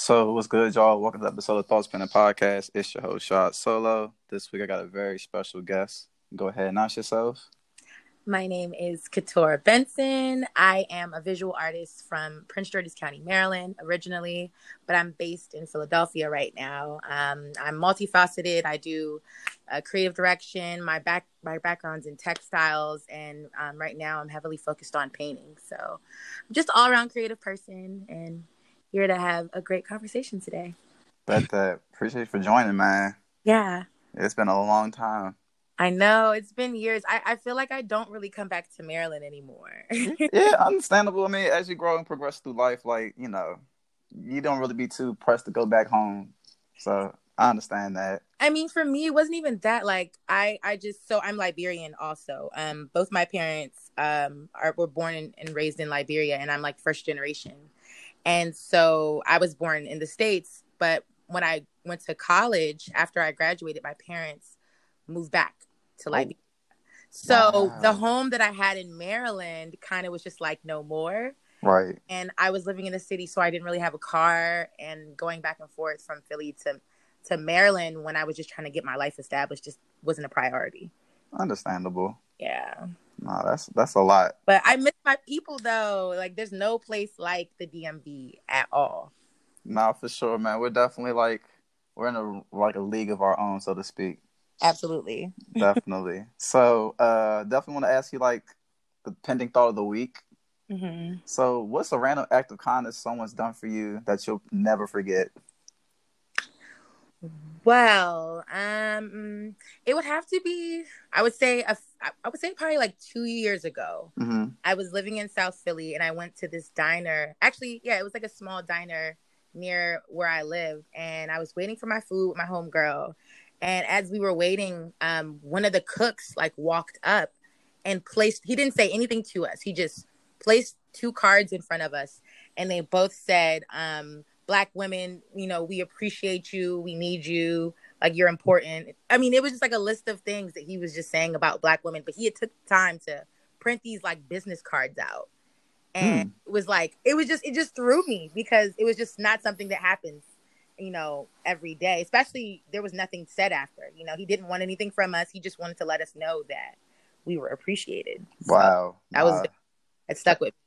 So what's good, y'all? Welcome to the episode of Thoughts Pen Podcast. It's your host, Shot Solo. This week I got a very special guest. Go ahead, announce yourself. My name is Katora Benson. I am a visual artist from Prince George's County, Maryland, originally, but I'm based in Philadelphia right now. Um, I'm multifaceted. I do uh, creative direction. My back my background's in textiles, and um, right now I'm heavily focused on painting. So, I'm just all around creative person, and here to have a great conversation today. Bet that. Appreciate you for joining, man. Yeah. It's been a long time. I know it's been years. I, I feel like I don't really come back to Maryland anymore. yeah, understandable. I mean, as you grow and progress through life, like you know, you don't really be too pressed to go back home. So I understand that. I mean, for me, it wasn't even that. Like, I, I just so I'm Liberian also. Um, both my parents um are were born in, and raised in Liberia, and I'm like first generation. And so I was born in the states, but when I went to college after I graduated, my parents moved back to like. Oh. So wow. the home that I had in Maryland kind of was just like no more. Right. And I was living in the city, so I didn't really have a car, and going back and forth from Philly to to Maryland when I was just trying to get my life established just wasn't a priority. Understandable. Yeah. No, that's that's a lot. But I miss my people though. Like there's no place like the DMV at all. Nah, for sure, man. We're definitely like we're in a like a league of our own, so to speak. Absolutely. definitely. So, uh, definitely want to ask you like the pending thought of the week. Mm-hmm. So, what's a random act of kindness someone's done for you that you'll never forget? Well, um, it would have to be. I would say a, I would say probably like two years ago. Mm-hmm. I was living in South Philly, and I went to this diner. Actually, yeah, it was like a small diner near where I live, and I was waiting for my food with my homegirl, and as we were waiting, um, one of the cooks like walked up and placed, he didn't say anything to us. He just placed two cards in front of us. And they both said, um, Black women, you know, we appreciate you. We need you. Like you're important. I mean, it was just like a list of things that he was just saying about Black women, but he had took time to print these like business cards out. And mm. it was like, it was just, it just threw me because it was just not something that happens you know, every day. Especially there was nothing said after. You know, he didn't want anything from us. He just wanted to let us know that we were appreciated. So wow. That was it stuck with me.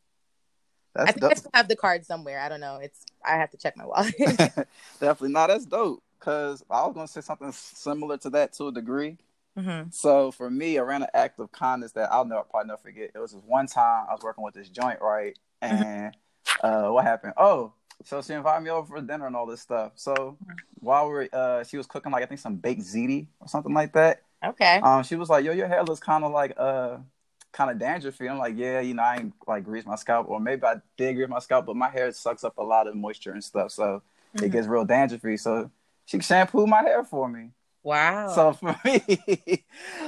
That's I think dope. I still have the card somewhere. I don't know. It's I have to check my wallet. Definitely. No, that's dope. Cause I was gonna say something similar to that to a degree. Mm-hmm. So for me, a random act of kindness that I'll never probably never forget. It was this one time I was working with this joint, right? Mm-hmm. And mm-hmm. uh, what happened? Oh, so she invited me over for dinner and all this stuff. So while we are uh, she was cooking like I think some baked ziti or something like that. Okay. Um, she was like, "Yo, your hair looks kind of like uh, kind of dandruffy." I'm like, "Yeah, you know, I ain't like grease my scalp, or maybe I did grease my scalp, but my hair sucks up a lot of moisture and stuff, so mm-hmm. it gets real dandruffy." So she shampooed my hair for me. Wow. So for me,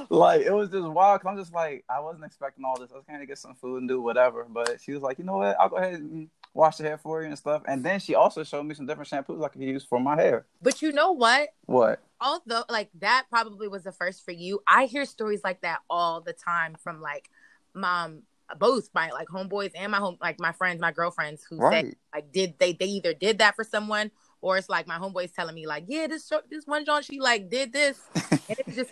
like it was just wild. Cause I'm just like I wasn't expecting all this. I was of get some food and do whatever. But she was like, you know what? I'll go ahead and wash the hair for you and stuff. And then she also showed me some different shampoos I could use for my hair. But you know what? What? Although, like that probably was the first for you. I hear stories like that all the time from like mom, both my like homeboys and my home, like my friends, my girlfriends who right. say like did they they either did that for someone or it's like my homeboys telling me like yeah this this one John she like did this and it just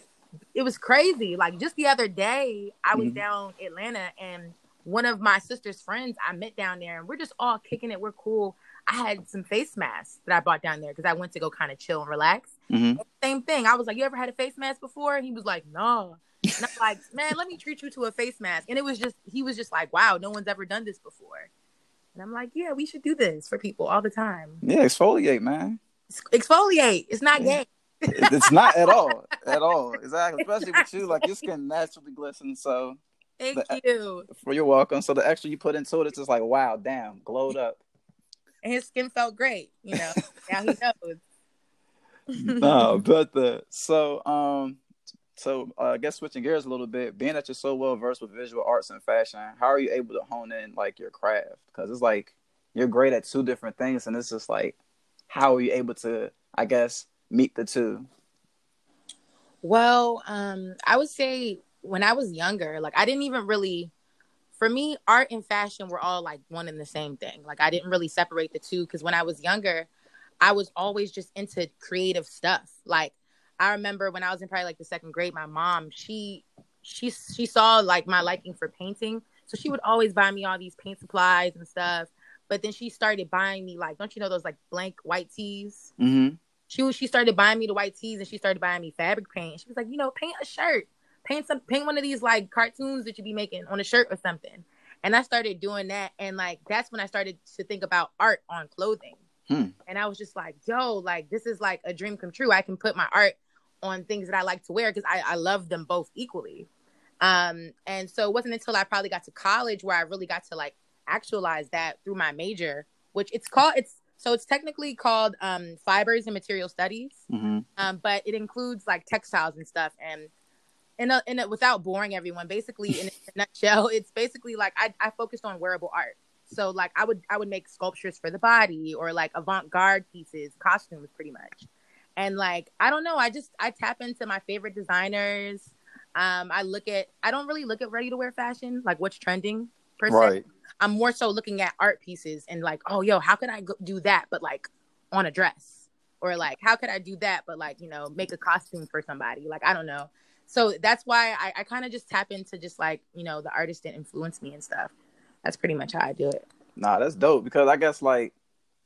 it was crazy. Like just the other day I was mm-hmm. down Atlanta and one of my sister's friends I met down there, and we're just all kicking it. We're cool. I had some face masks that I bought down there because I went to go kind of chill and relax. Mm-hmm. Same thing. I was like, "You ever had a face mask before?" And he was like, "No." And I'm like, "Man, let me treat you to a face mask." And it was just, he was just like, "Wow, no one's ever done this before." And I'm like, "Yeah, we should do this for people all the time." Yeah, exfoliate, man. Exfoliate. It's not yeah. gay. it's not at all, at all. Exactly. Especially with you, like your skin naturally glistens, so Thank the, you. For your welcome. So the extra you put into it, it's just like wow, damn, glowed up. And his skin felt great. You know, now he knows. no, but the so um so uh, I guess switching gears a little bit, being that you're so well versed with visual arts and fashion, how are you able to hone in like your craft? Because it's like you're great at two different things, and it's just like how are you able to, I guess, meet the two? Well, um, I would say when I was younger, like I didn't even really for me, art and fashion were all like one and the same thing. Like I didn't really separate the two because when I was younger, I was always just into creative stuff. Like I remember when I was in probably like the second grade, my mom, she she she saw like my liking for painting. So she would always buy me all these paint supplies and stuff. But then she started buying me like, don't you know those like blank white tees? Mm-hmm. She was she started buying me the white tees and she started buying me fabric paint. She was like, you know, paint a shirt, paint some, paint one of these like cartoons that you be making on a shirt or something. And I started doing that, and like that's when I started to think about art on clothing. Hmm. And I was just like, yo, like this is like a dream come true. I can put my art on things that I like to wear because I, I love them both equally. Um, and so it wasn't until I probably got to college where I really got to like actualize that through my major, which it's called it's so it's technically called um, fibers and material studies, mm-hmm. um, but it includes like textiles and stuff. And in a, in a, without boring everyone, basically in a nutshell, it's basically like I, I focused on wearable art. So like I would I would make sculptures for the body or like avant garde pieces, costumes, pretty much. And like I don't know, I just I tap into my favorite designers. Um, I look at I don't really look at ready to wear fashion, like what's trending per se. Right. I'm more so looking at art pieces and like, oh, yo, how could I go- do that, but like on a dress, or like how could I do that, but like you know, make a costume for somebody? Like I don't know. So that's why I, I kind of just tap into just like you know the artist that influenced me and stuff. That's pretty much how I do it. Nah, that's dope because I guess like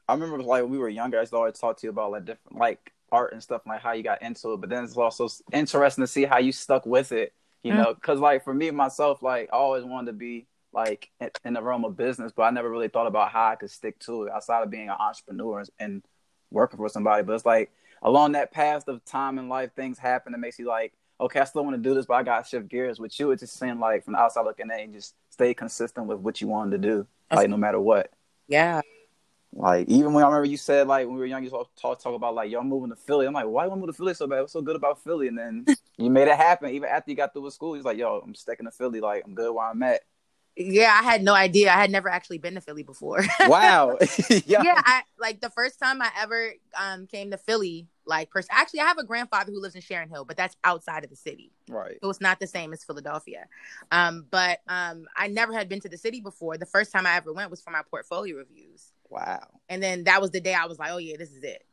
I remember like when we were younger, I used to always talk to you about like different like art and stuff, like how you got into it. But then it's also interesting to see how you stuck with it. You mm-hmm. know, because like for me myself, like I always wanted to be like in the realm of business, but I never really thought about how I could stick to it outside of being an entrepreneur and working for somebody. But it's like along that path of time in life, things happen that makes you like, okay, I still want to do this, but I got to shift gears. With you, it just seemed like from the outside looking in, just stay consistent with what you wanted to do, like no matter what. Yeah. Like even when I remember you said like when we were young, you talk talk, talk about like y'all moving to Philly. I'm like, why you want to move to Philly so bad? What's so good about Philly? And then you made it happen. Even after you got through with school, he's like, yo, I'm sticking to Philly. Like I'm good where I'm at. Yeah, I had no idea. I had never actually been to Philly before. wow. yeah. yeah, I like the first time I ever um came to Philly, like person actually I have a grandfather who lives in Sharon Hill, but that's outside of the city. Right. So it's not the same as Philadelphia. Um, but um I never had been to the city before. The first time I ever went was for my portfolio reviews. Wow. And then that was the day I was like, Oh yeah, this is it.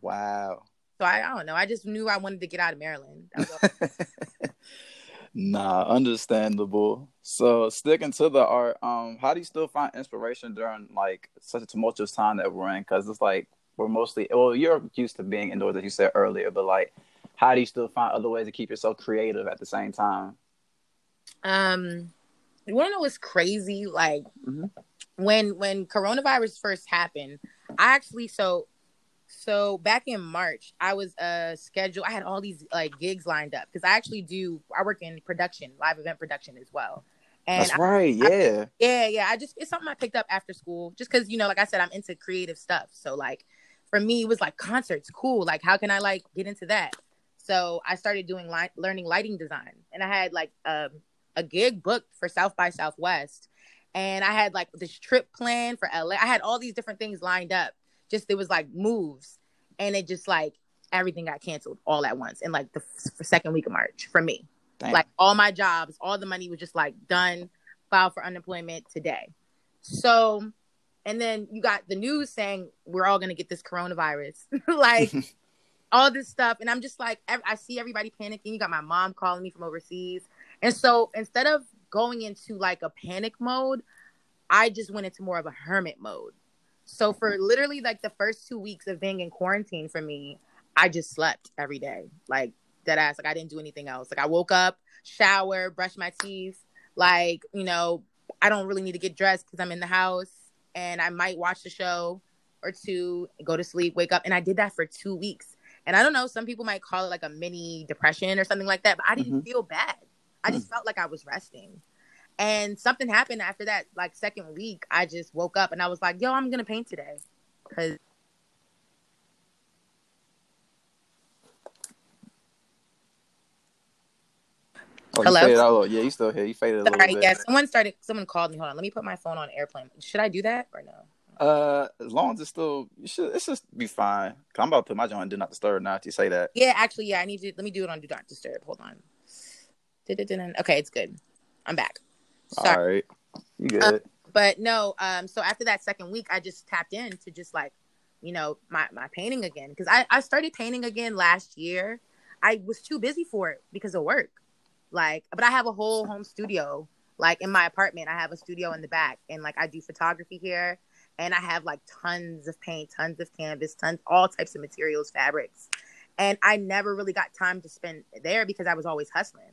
Wow. So I, I don't know. I just knew I wanted to get out of Maryland. Nah, understandable. So sticking to the art, um, how do you still find inspiration during like such a tumultuous time that we're in? Because it's like we're mostly well, you're used to being indoors, as you said earlier, but like, how do you still find other ways to keep yourself creative at the same time? Um, you want to know what's crazy? Like mm-hmm. when when coronavirus first happened, I actually so so back in March, I was uh scheduled. I had all these like gigs lined up because I actually do. I work in production, live event production as well. And That's right. I, yeah. I, yeah, yeah. I just it's something I picked up after school, just because you know, like I said, I'm into creative stuff. So like for me, it was like concerts, cool. Like how can I like get into that? So I started doing light, learning lighting design, and I had like um, a gig booked for South by Southwest, and I had like this trip planned for LA. I had all these different things lined up just it was like moves, and it just like everything got canceled all at once in like the f- second week of March for me. Damn. Like all my jobs, all the money was just like done, filed for unemployment today. So, and then you got the news saying we're all gonna get this coronavirus, like all this stuff, and I'm just like, I see everybody panicking. You got my mom calling me from overseas, and so instead of going into like a panic mode, I just went into more of a hermit mode. So for literally like the first two weeks of being in quarantine for me, I just slept every day. Like dead ass. Like I didn't do anything else. Like I woke up, shower, brush my teeth. Like, you know, I don't really need to get dressed because I'm in the house and I might watch the show or two, go to sleep, wake up. And I did that for two weeks. And I don't know, some people might call it like a mini depression or something like that, but I didn't mm-hmm. feel bad. I just mm. felt like I was resting. And something happened after that, like second week. I just woke up and I was like, "Yo, I'm gonna paint today," because. Oh, Hello. Yeah, you still here. You faded a little bit. Yeah, someone started. Someone called me. Hold on. Let me put my phone on airplane. Should I do that or no? Uh, as long as it's still, you should. It's just be fine. Cause I'm about to put my joint on do not disturb now. If you say that. Yeah, actually, yeah. I need to. Let me do it on do not disturb. Hold on. Okay, it's good. I'm back. Sorry. All right. You good. but no, um, so after that second week, I just tapped in to just like you know, my my painting again because I I started painting again last year. I was too busy for it because of work. Like, but I have a whole home studio. Like in my apartment, I have a studio in the back, and like I do photography here, and I have like tons of paint, tons of canvas, tons, all types of materials, fabrics, and I never really got time to spend there because I was always hustling.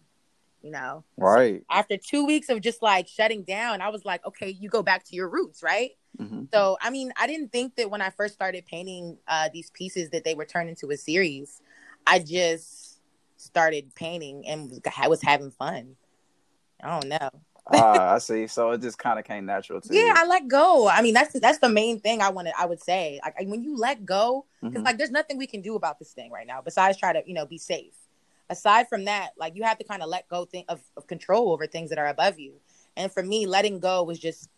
You know, right? So after two weeks of just like shutting down, I was like, okay, you go back to your roots, right? Mm-hmm. So, I mean, I didn't think that when I first started painting uh, these pieces that they were turned into a series. I just started painting and was, I was having fun. I don't know. ah, I see. So it just kind of came natural to yeah, you. I let go. I mean, that's that's the main thing I wanted. I would say, like when you let go, because mm-hmm. like there's nothing we can do about this thing right now besides try to you know be safe. Aside from that, like you have to kind of let go thing of, of control over things that are above you. And for me, letting go was just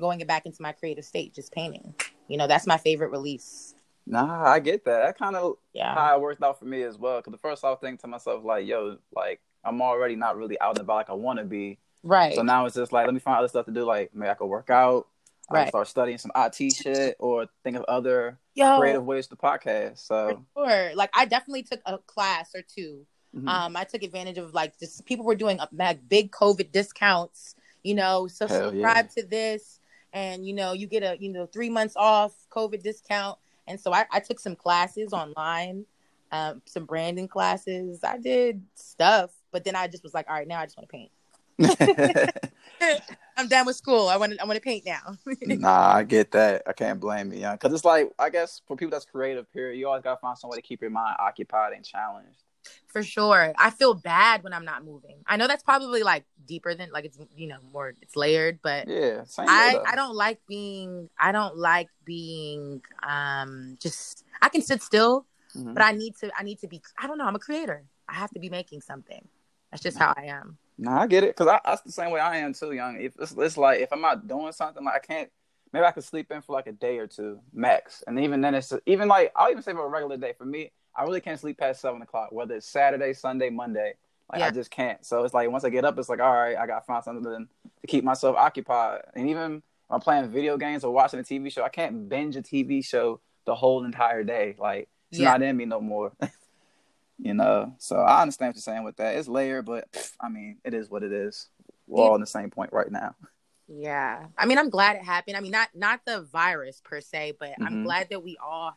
going back into my creative state, just painting. You know, that's my favorite release. Nah, I get that. That kind of yeah. how it worked out for me as well. Because the first I was thinking to myself, like, yo, like I'm already not really out and about like I want to be. Right. So now it's just like, let me find other stuff to do. Like maybe I could work out. Right. I start studying some IT shit or think of other Yo, creative ways to podcast. So sure. Like I definitely took a class or 2 mm-hmm. Um, I took advantage of like just people were doing like big COVID discounts. You know, so Hell subscribe yeah. to this and you know you get a you know three months off covid discount and so i, I took some classes online um, some branding classes. I did stuff but then i just was like all right now i just want to paint. I'm done with school. I want to i want to paint now. Nah i get that. I can't blame you because it's like i guess for people that's creative period you always gotta find some way to keep your mind occupied and challenged for sure. I feel bad when I'm not moving. I know that's probably like deeper than like it's you know more it's layered, but yeah, I I don't like being I don't like being um just I can sit still, mm-hmm. but I need to I need to be I don't know I'm a creator. I have to be making something. That's just how I am. No, I get it because I, that's the same way I am too, young. If it's, it's like if I'm not doing something, like I can't. Maybe I could sleep in for like a day or two max, and even then it's even like I'll even say for a regular day for me I really can't sleep past seven o'clock, whether it's Saturday, Sunday, Monday. Like yeah. I just can't. So it's like once I get up, it's like all right, I gotta find something to, keep myself occupied. And even when I'm playing video games or watching a TV show, I can't binge a TV show the whole entire day. Like it's yeah. not in me no more. you know. So I understand what you're saying with that. It's layered, but pff, I mean, it is what it is. We're yeah. all in the same point right now. Yeah. I mean, I'm glad it happened. I mean, not not the virus per se, but mm-hmm. I'm glad that we all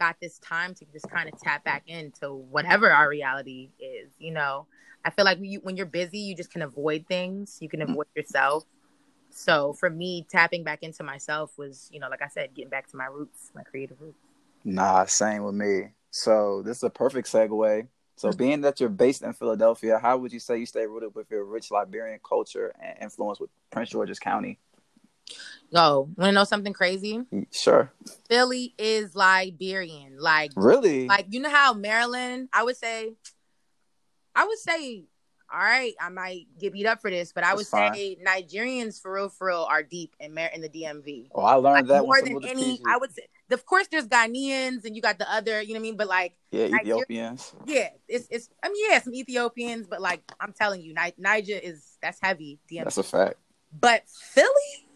got this time to just kind of tap back into whatever our reality is. You know, I feel like when you're busy, you just can avoid things. You can avoid yourself. So for me, tapping back into myself was, you know, like I said, getting back to my roots, my creative roots. Nah, same with me. So this is a perfect segue. So mm-hmm. being that you're based in Philadelphia, how would you say you stay rooted with your rich Liberian culture and influence with Prince George's County? Go. Want to know something crazy? Sure. Philly is Liberian. Like really? Like you know how Maryland? I would say, I would say, all right, I might get beat up for this, but I would fine. say Nigerians for real, for real, are deep in Mar- in the DMV. Oh, I learned like, that more than any. I would say, of course, there's Ghanaians and you got the other. You know what I mean? But like, yeah, Ethiopians. Yeah, it's it's. I mean, yeah, some Ethiopians, but like, I'm telling you, Ni- Niger is that's heavy. DMV. That's a fact. But Philly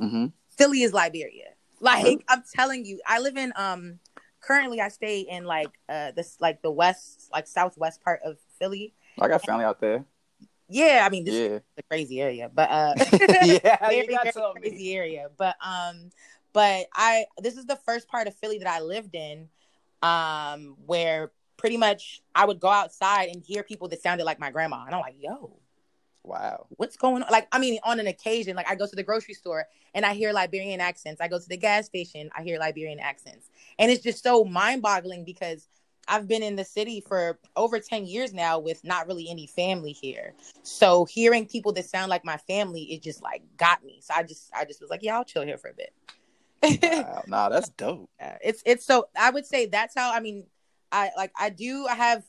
Mm-hmm. Philly is Liberia. Like I'm telling you, I live in um currently I stay in like uh this like the west like southwest part of Philly. I got family out there. Yeah, I mean this yeah. is a crazy area, but uh yeah, very, very crazy me. area. But um but I this is the first part of Philly that I lived in um where pretty much I would go outside and hear people that sounded like my grandma and I'm like, "Yo, Wow. What's going on? Like, I mean, on an occasion, like I go to the grocery store and I hear Liberian accents. I go to the gas station, I hear Liberian accents. And it's just so mind boggling because I've been in the city for over 10 years now with not really any family here. So hearing people that sound like my family, it just like got me. So I just, I just was like, yeah, I'll chill here for a bit. wow. Nah, that's dope. It's, it's so, I would say that's how, I mean, I like, I do, I have,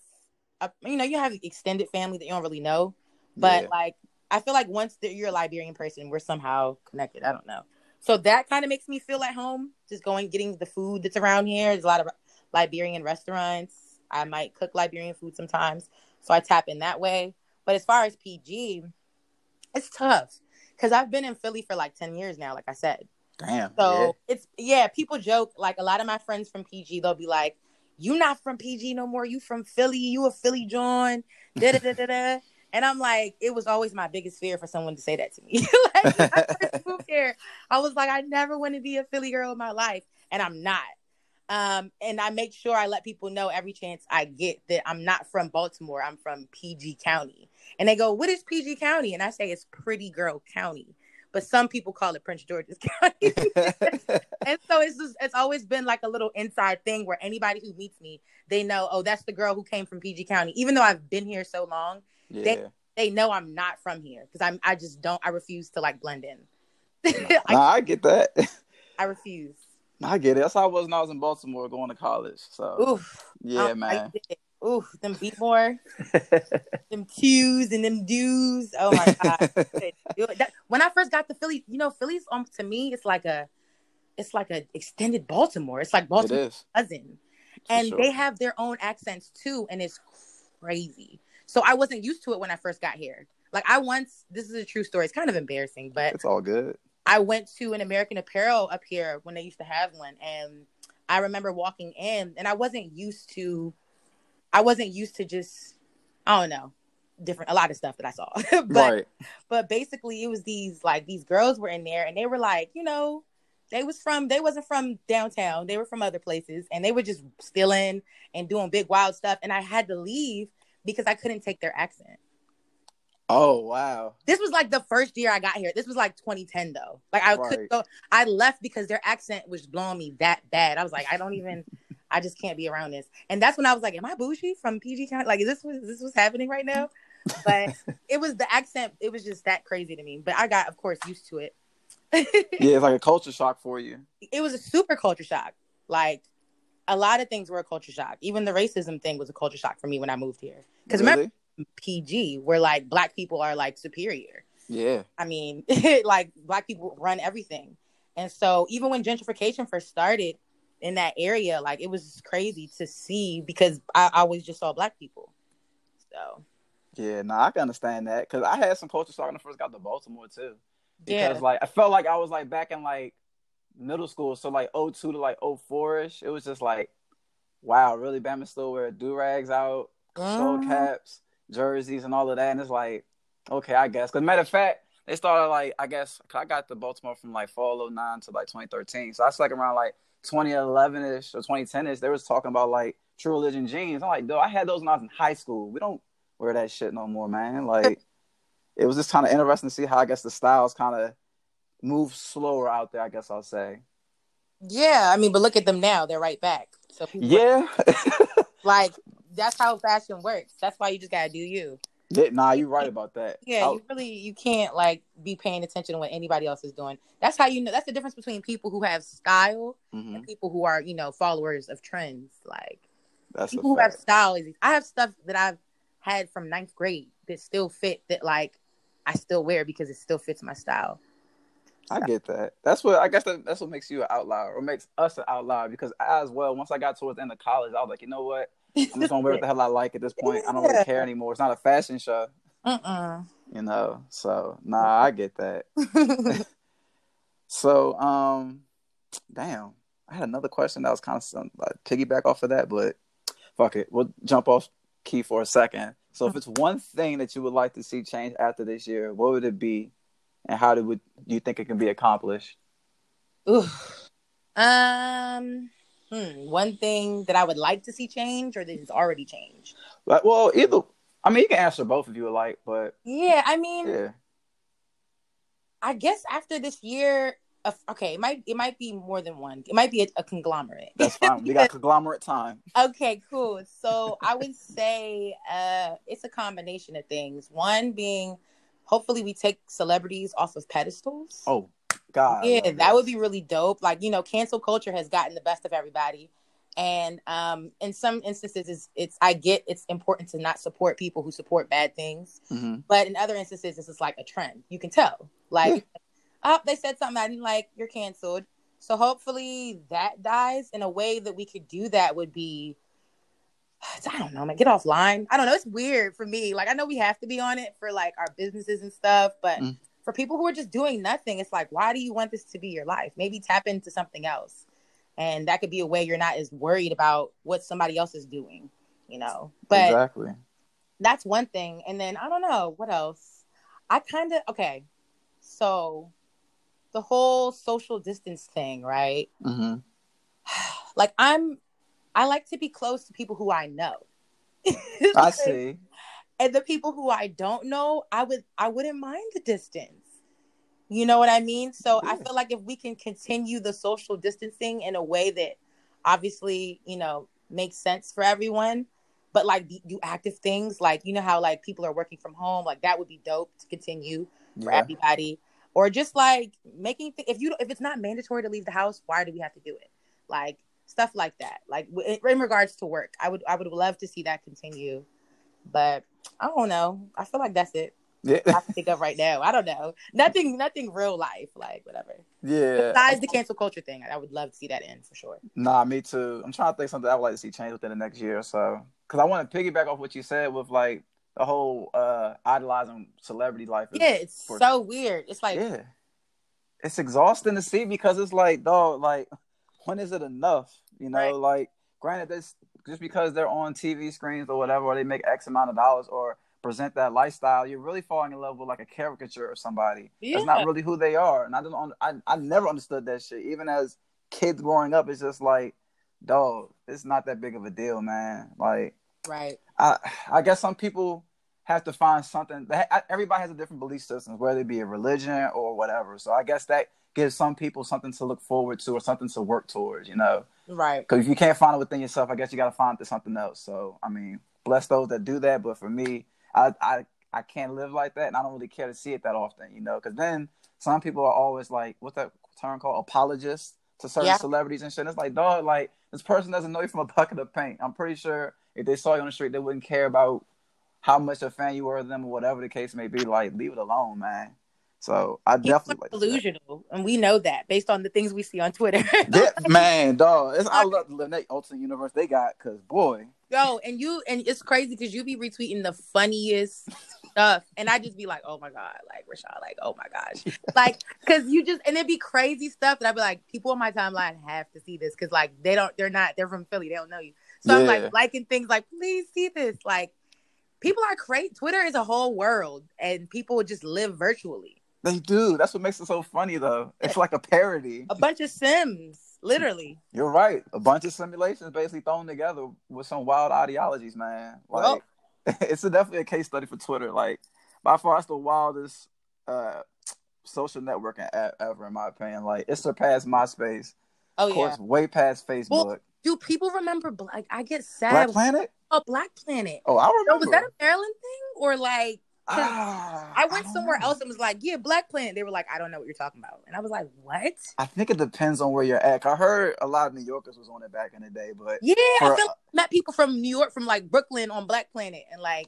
a, you know, you have extended family that you don't really know. But yeah. like, I feel like once you're a Liberian person, we're somehow connected. I don't know. So that kind of makes me feel at home. Just going, getting the food that's around here. There's a lot of Liberian restaurants. I might cook Liberian food sometimes. So I tap in that way. But as far as PG, it's tough because I've been in Philly for like 10 years now, like I said. Damn. So yeah. it's yeah, people joke like a lot of my friends from PG, they'll be like, "You not from PG no more. You from Philly. You a Philly John." Da da da da da. And I'm like, it was always my biggest fear for someone to say that to me. like I first moved here, I was like, I never want to be a Philly girl in my life, and I'm not. Um, and I make sure I let people know every chance I get that I'm not from Baltimore. I'm from PG County. And they go, What is PG County? And I say it's Pretty Girl County. But some people call it Prince George's County. and so it's just it's always been like a little inside thing where anybody who meets me, they know, oh, that's the girl who came from PG County. Even though I've been here so long, yeah. they they know I'm not from here because I'm I just don't I refuse to like blend in. I, nah, I get that. I refuse. I get it. That's how I was when I was in Baltimore going to college. So, Oof, yeah, man. Ooh, them beat more, them cues and them dues. Oh my god! that, when I first got to Philly, you know, Philly's um to me, it's like a, it's like a extended Baltimore. It's like Baltimore's cousin, For and sure. they have their own accents too, and it's crazy. So I wasn't used to it when I first got here. Like I once, this is a true story. It's kind of embarrassing, but it's all good. I went to an American Apparel up here when they used to have one, and I remember walking in, and I wasn't used to I wasn't used to just I don't know different a lot of stuff that I saw. but right. but basically it was these like these girls were in there and they were like, you know, they was from they wasn't from downtown. They were from other places and they were just stealing and doing big wild stuff and I had to leave because I couldn't take their accent. Oh wow. This was like the first year I got here. This was like 2010 though. Like I right. could go I left because their accent was blowing me that bad. I was like I don't even I just can't be around this. And that's when I was like, Am I bougie from PG County? Like, is this was this was happening right now? But it was the accent, it was just that crazy to me. But I got, of course, used to it. yeah, it's like a culture shock for you. It was a super culture shock. Like a lot of things were a culture shock. Even the racism thing was a culture shock for me when I moved here. Because really? remember PG, where like black people are like superior. Yeah. I mean, like black people run everything. And so even when gentrification first started, in that area, like it was crazy to see because I, always just saw black people. So yeah, no, I can understand that because I had some culture shock when I first got to Baltimore too. Because yeah. like I felt like I was like back in like middle school, so like 02 to like 04 ish. It was just like, wow, really Bama still wear do rags out, skull mm-hmm. caps, jerseys, and all of that. And it's like, okay, I guess. Because matter of fact, they started like I guess I got to Baltimore from like fall 09 to like 2013. So I was like around like 2011 ish or 2010 ish, they was talking about like True Religion jeans. I'm like, dude, I had those when I was in high school. We don't wear that shit no more, man. Like, it was just kind of interesting to see how I guess the styles kind of move slower out there. I guess I'll say. Yeah, I mean, but look at them now; they're right back. So yeah, like that's how fashion works. That's why you just gotta do you. Yeah, nah, you're right about that. Yeah, I'll... you really you can't like be paying attention to what anybody else is doing. That's how you know. That's the difference between people who have style mm-hmm. and people who are you know followers of trends. Like that's people who have style. Is I have stuff that I've had from ninth grade that still fit. That like I still wear because it still fits my style. I get that. That's what I guess that, that's what makes you an outlier or makes us an outlier because I as well. Once I got towards the end of college, I was like, you know what? I'm just gonna wear what the hell I like at this point. I don't really care anymore. It's not a fashion show. Uh-uh. You know, so nah, I get that. so, um, damn, I had another question that was kind of like piggyback off of that, but fuck it, we'll jump off key for a second. So, if it's one thing that you would like to see change after this year, what would it be, and how do you think it can be accomplished? Ooh. Um hmm, one thing that I would like to see change or that has already changed? Like, well, either. I mean, you can answer both if you would like, but yeah, I mean, yeah. I guess after this year, okay, it might it might be more than one. It might be a, a conglomerate. That's fine. we got conglomerate time. Okay, cool. So I would say uh, it's a combination of things. One being, hopefully, we take celebrities off of pedestals. Oh, God. Yeah, that would be really dope. Like, you know, cancel culture has gotten the best of everybody. And um, in some instances, it's, it's I get it's important to not support people who support bad things, mm-hmm. but in other instances, this is like a trend. You can tell, like, yeah. oh, they said something I didn't like, you're canceled. So hopefully that dies. In a way that we could do that would be, I don't know, man, get offline. I don't know. It's weird for me. Like I know we have to be on it for like our businesses and stuff, but mm for people who are just doing nothing, it's like, why do you want this to be your life? Maybe tap into something else. And that could be a way you're not as worried about what somebody else is doing, you know. But exactly. That's one thing. And then I don't know what else. I kind of okay. So the whole social distance thing, right? Mm-hmm. Like I'm I like to be close to people who I know. I see and the people who I don't know, I would I wouldn't mind the distance. You know what I mean? So yeah. I feel like if we can continue the social distancing in a way that obviously, you know, makes sense for everyone, but like do active things, like you know how like people are working from home, like that would be dope to continue for yeah. everybody. Or just like making th- if you if it's not mandatory to leave the house, why do we have to do it? Like stuff like that. Like in, regards to work, I would I would love to see that continue but I don't know. I feel like that's it. Yeah. I can think of right now. I don't know. Nothing, nothing real life, like whatever. Yeah. Besides the cancel culture thing, I would love to see that end for sure. Nah, me too. I'm trying to think something I would like to see change within the next year or so. Because I want to piggyback off what you said with like the whole uh idolizing celebrity life. Yeah, it's for... so weird. It's like yeah, it's exhausting to see because it's like, dog, like when is it enough? You know, right. like granted, this just because they're on TV screens or whatever, or they make X amount of dollars or present that lifestyle, you're really falling in love with like a caricature of somebody. Yeah. That's not really who they are. And I don't, I, I never understood that shit. Even as kids growing up, it's just like, dog, it's not that big of a deal, man. Like, right. I, I guess some people have to find something. Everybody has a different belief system, whether it be a religion or whatever. So I guess that gives some people something to look forward to or something to work towards. You know. Right. Because if you can't find it within yourself, I guess you got to find it something else. So I mean, bless those that do that. But for me, I I I can't live like that, and I don't really care to see it that often. You know, because then some people are always like, what's that term called? Apologists to certain yeah. celebrities and shit. And it's like, dog, like this person doesn't know you from a bucket of paint. I'm pretty sure if they saw you on the street, they wouldn't care about how much a fan you were of them or whatever the case may be. Like, leave it alone, man. So I definitely like delusional, and we know that based on the things we see on Twitter. yeah, man, dog. It's, I love the Lene Alternate Universe they got because boy. Yo, and you and it's crazy because you be retweeting the funniest stuff, and I just be like, oh my god, like Rashad, like oh my gosh, like because you just and it'd be crazy stuff that I'd be like, people on my timeline have to see this because like they don't, they're not, they're from Philly, they don't know you, so yeah. I'm like liking things like, please see this, like people are crazy. Twitter is a whole world, and people just live virtually. They do. That's what makes it so funny, though. It's like a parody. A bunch of Sims, literally. You're right. A bunch of simulations basically thrown together with some wild ideologies, man. Like, well, it's a, definitely a case study for Twitter. Like, by far, it's the wildest uh, social networking app ever, in my opinion. Like, it surpassed MySpace. Oh of course, yeah. way past Facebook. Well, do people remember Like, I get sad. Black Planet. Oh, Black Planet. Oh, I remember. So was that a Maryland thing or like? Ah, I went I somewhere know. else and was like, "Yeah, Black Planet." They were like, "I don't know what you're talking about," and I was like, "What?" I think it depends on where you're at. I heard a lot of New Yorkers was on it back in the day, but yeah, for, I feel like met people from New York, from like Brooklyn, on Black Planet, and like,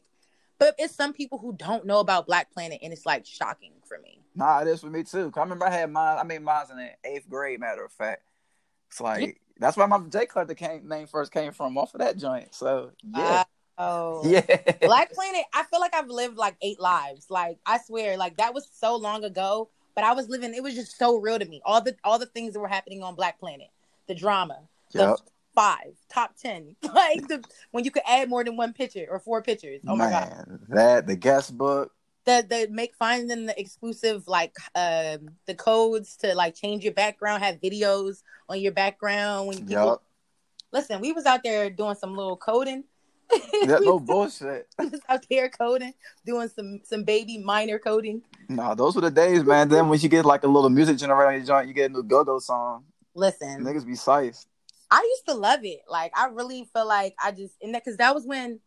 but it's some people who don't know about Black Planet, and it's like shocking for me. Nah, it is for me too. I remember I had mine. I made mine in the eighth grade. Matter of fact, it's like yeah. that's why my J Club the came, name first came from off of that joint. So yeah. Uh, Oh yeah. Black Planet, I feel like I've lived like eight lives. Like I swear, like that was so long ago. But I was living, it was just so real to me. All the all the things that were happening on Black Planet. The drama. Yep. The five, top ten. Like the when you could add more than one picture or four pictures. Oh Man, my god. That the guest book. The the make finding the exclusive like um the codes to like change your background, have videos on your background when people yep. listen, we was out there doing some little coding that no bullshit. out there coding, doing some some baby minor coding. Nah, those were the days, man. Then when you get like a little music generator on your joint, you get a new go-go song. Listen, niggas be sized. I used to love it. Like I really feel like I just and that because that was when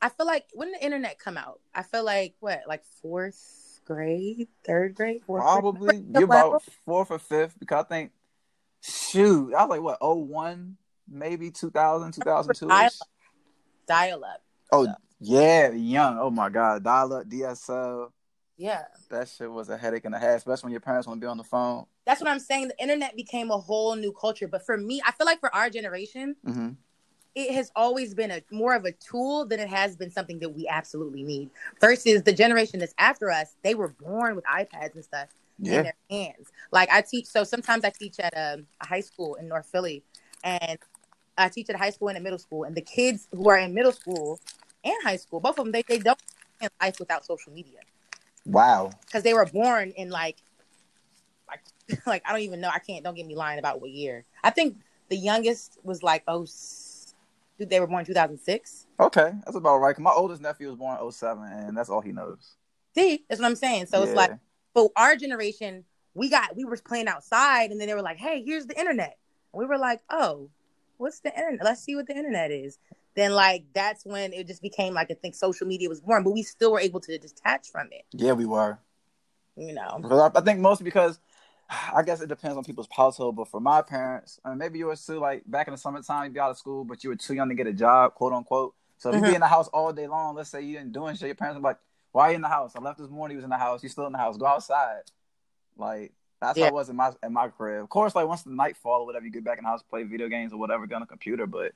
I feel like when the internet come out. I feel like what like fourth grade, third grade, fourth probably grade? you're about fourth or fifth because I think shoot I was like what oh one maybe 2000 2002 dial up. Oh so. yeah, young. Oh my god, dial up, DSL. Yeah. That shit was a headache and a half, especially when your parents want to be on the phone. That's what I'm saying. The internet became a whole new culture. But for me, I feel like for our generation, mm-hmm. it has always been a more of a tool than it has been something that we absolutely need. Versus the generation that's after us, they were born with iPads and stuff yeah. in their hands. Like I teach, so sometimes I teach at a, a high school in North Philly, and I teach at high school and at middle school, and the kids who are in middle school and high school, both of them, they, they don't in life without social media. Wow. Because they were born in like, like, like I don't even know. I can't. Don't get me lying about what year. I think the youngest was like oh, they were born two thousand six. Okay, that's about right. My oldest nephew was born 07, and that's all he knows. See, that's what I'm saying. So yeah. it's like, but our generation, we got we were playing outside, and then they were like, "Hey, here's the internet." And we were like, "Oh, what's the internet? Let's see what the internet is." Then like that's when it just became like I think social media was born, but we still were able to detach from it. Yeah, we were. You know, because I, I think mostly because I guess it depends on people's household, but for my parents, I mean, maybe you were still like back in the summertime, you'd be out of school, but you were too young to get a job, quote unquote. So if mm-hmm. you be in the house all day long, let's say you didn't doing shit, your parents are like, "Why are you in the house? I left this morning. You was in the house. You still in the house? Go outside." Like that's yeah. how it was in my in my crib. Of course, like once the night fall or whatever, you get back in the house, play video games or whatever, get on the computer. But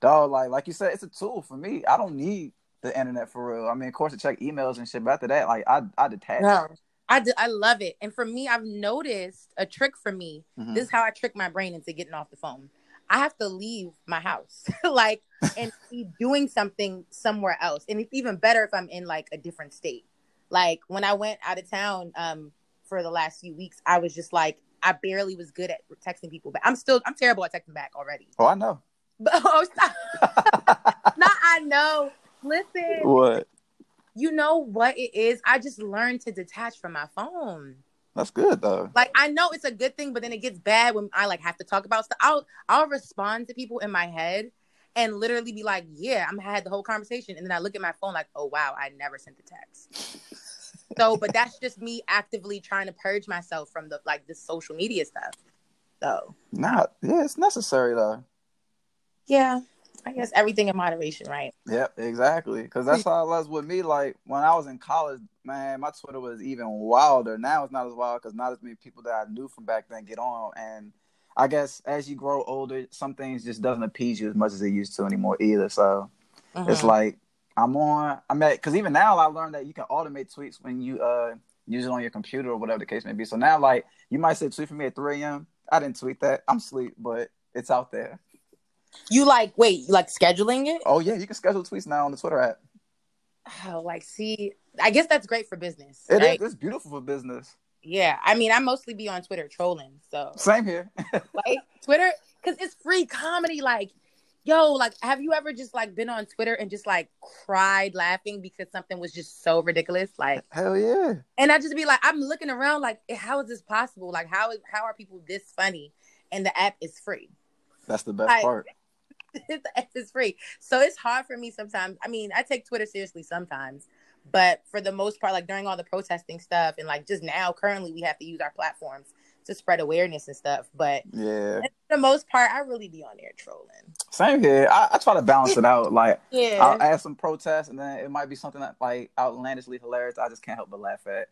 dog, like like you said, it's a tool for me. I don't need the internet for real. I mean, of course, to check emails and shit, but after that, like I I detach. No. I, d- I love it. And for me, I've noticed a trick for me. Mm-hmm. This is how I trick my brain into getting off the phone. I have to leave my house, like, and be doing something somewhere else. And it's even better if I'm in like a different state. Like when I went out of town um, for the last few weeks, I was just like, I barely was good at texting people, but I'm still, I'm terrible at texting back already. Oh, I know. But, oh, stop. Not I know. Listen. What? you know what it is? I just learned to detach from my phone. That's good though. Like I know it's a good thing, but then it gets bad when I like have to talk about stuff. I'll I'll respond to people in my head and literally be like, "Yeah, I'm had the whole conversation," and then I look at my phone like, "Oh wow, I never sent the text." So, but that's just me actively trying to purge myself from the like the social media stuff. So, not yeah, it's necessary though. Yeah, I guess everything in moderation, right? Yep, exactly. Because that's how it was with me. Like when I was in college, man, my Twitter was even wilder. Now it's not as wild because not as many people that I knew from back then get on. And I guess as you grow older, some things just doesn't appease you as much as they used to anymore either. So mm-hmm. it's like I'm on. I'm at because even now I learned that you can automate tweets when you uh use it on your computer or whatever the case may be. So now like you might say tweet for me at 3 a.m. I didn't tweet that. I'm asleep, but it's out there. You like wait, you like scheduling it? Oh yeah, you can schedule tweets now on the Twitter app. Oh, like see, I guess that's great for business. It right? is. It's beautiful for business. Yeah, I mean, I mostly be on Twitter trolling. So same here. like Twitter, because it's free comedy. Like, yo, like, have you ever just like been on Twitter and just like cried laughing because something was just so ridiculous? Like, hell yeah. And I just be like, I'm looking around, like, eh, how is this possible? Like, how is how are people this funny? And the app is free. That's the best like, part. it's free. So it's hard for me sometimes. I mean, I take Twitter seriously sometimes, but for the most part, like during all the protesting stuff and like just now, currently, we have to use our platforms to spread awareness and stuff. But yeah, the most part, I really be on there trolling. Same here. I, I try to balance it out. Like, yeah, I'll add some protests, and then it might be something that like outlandishly hilarious. I just can't help but laugh at.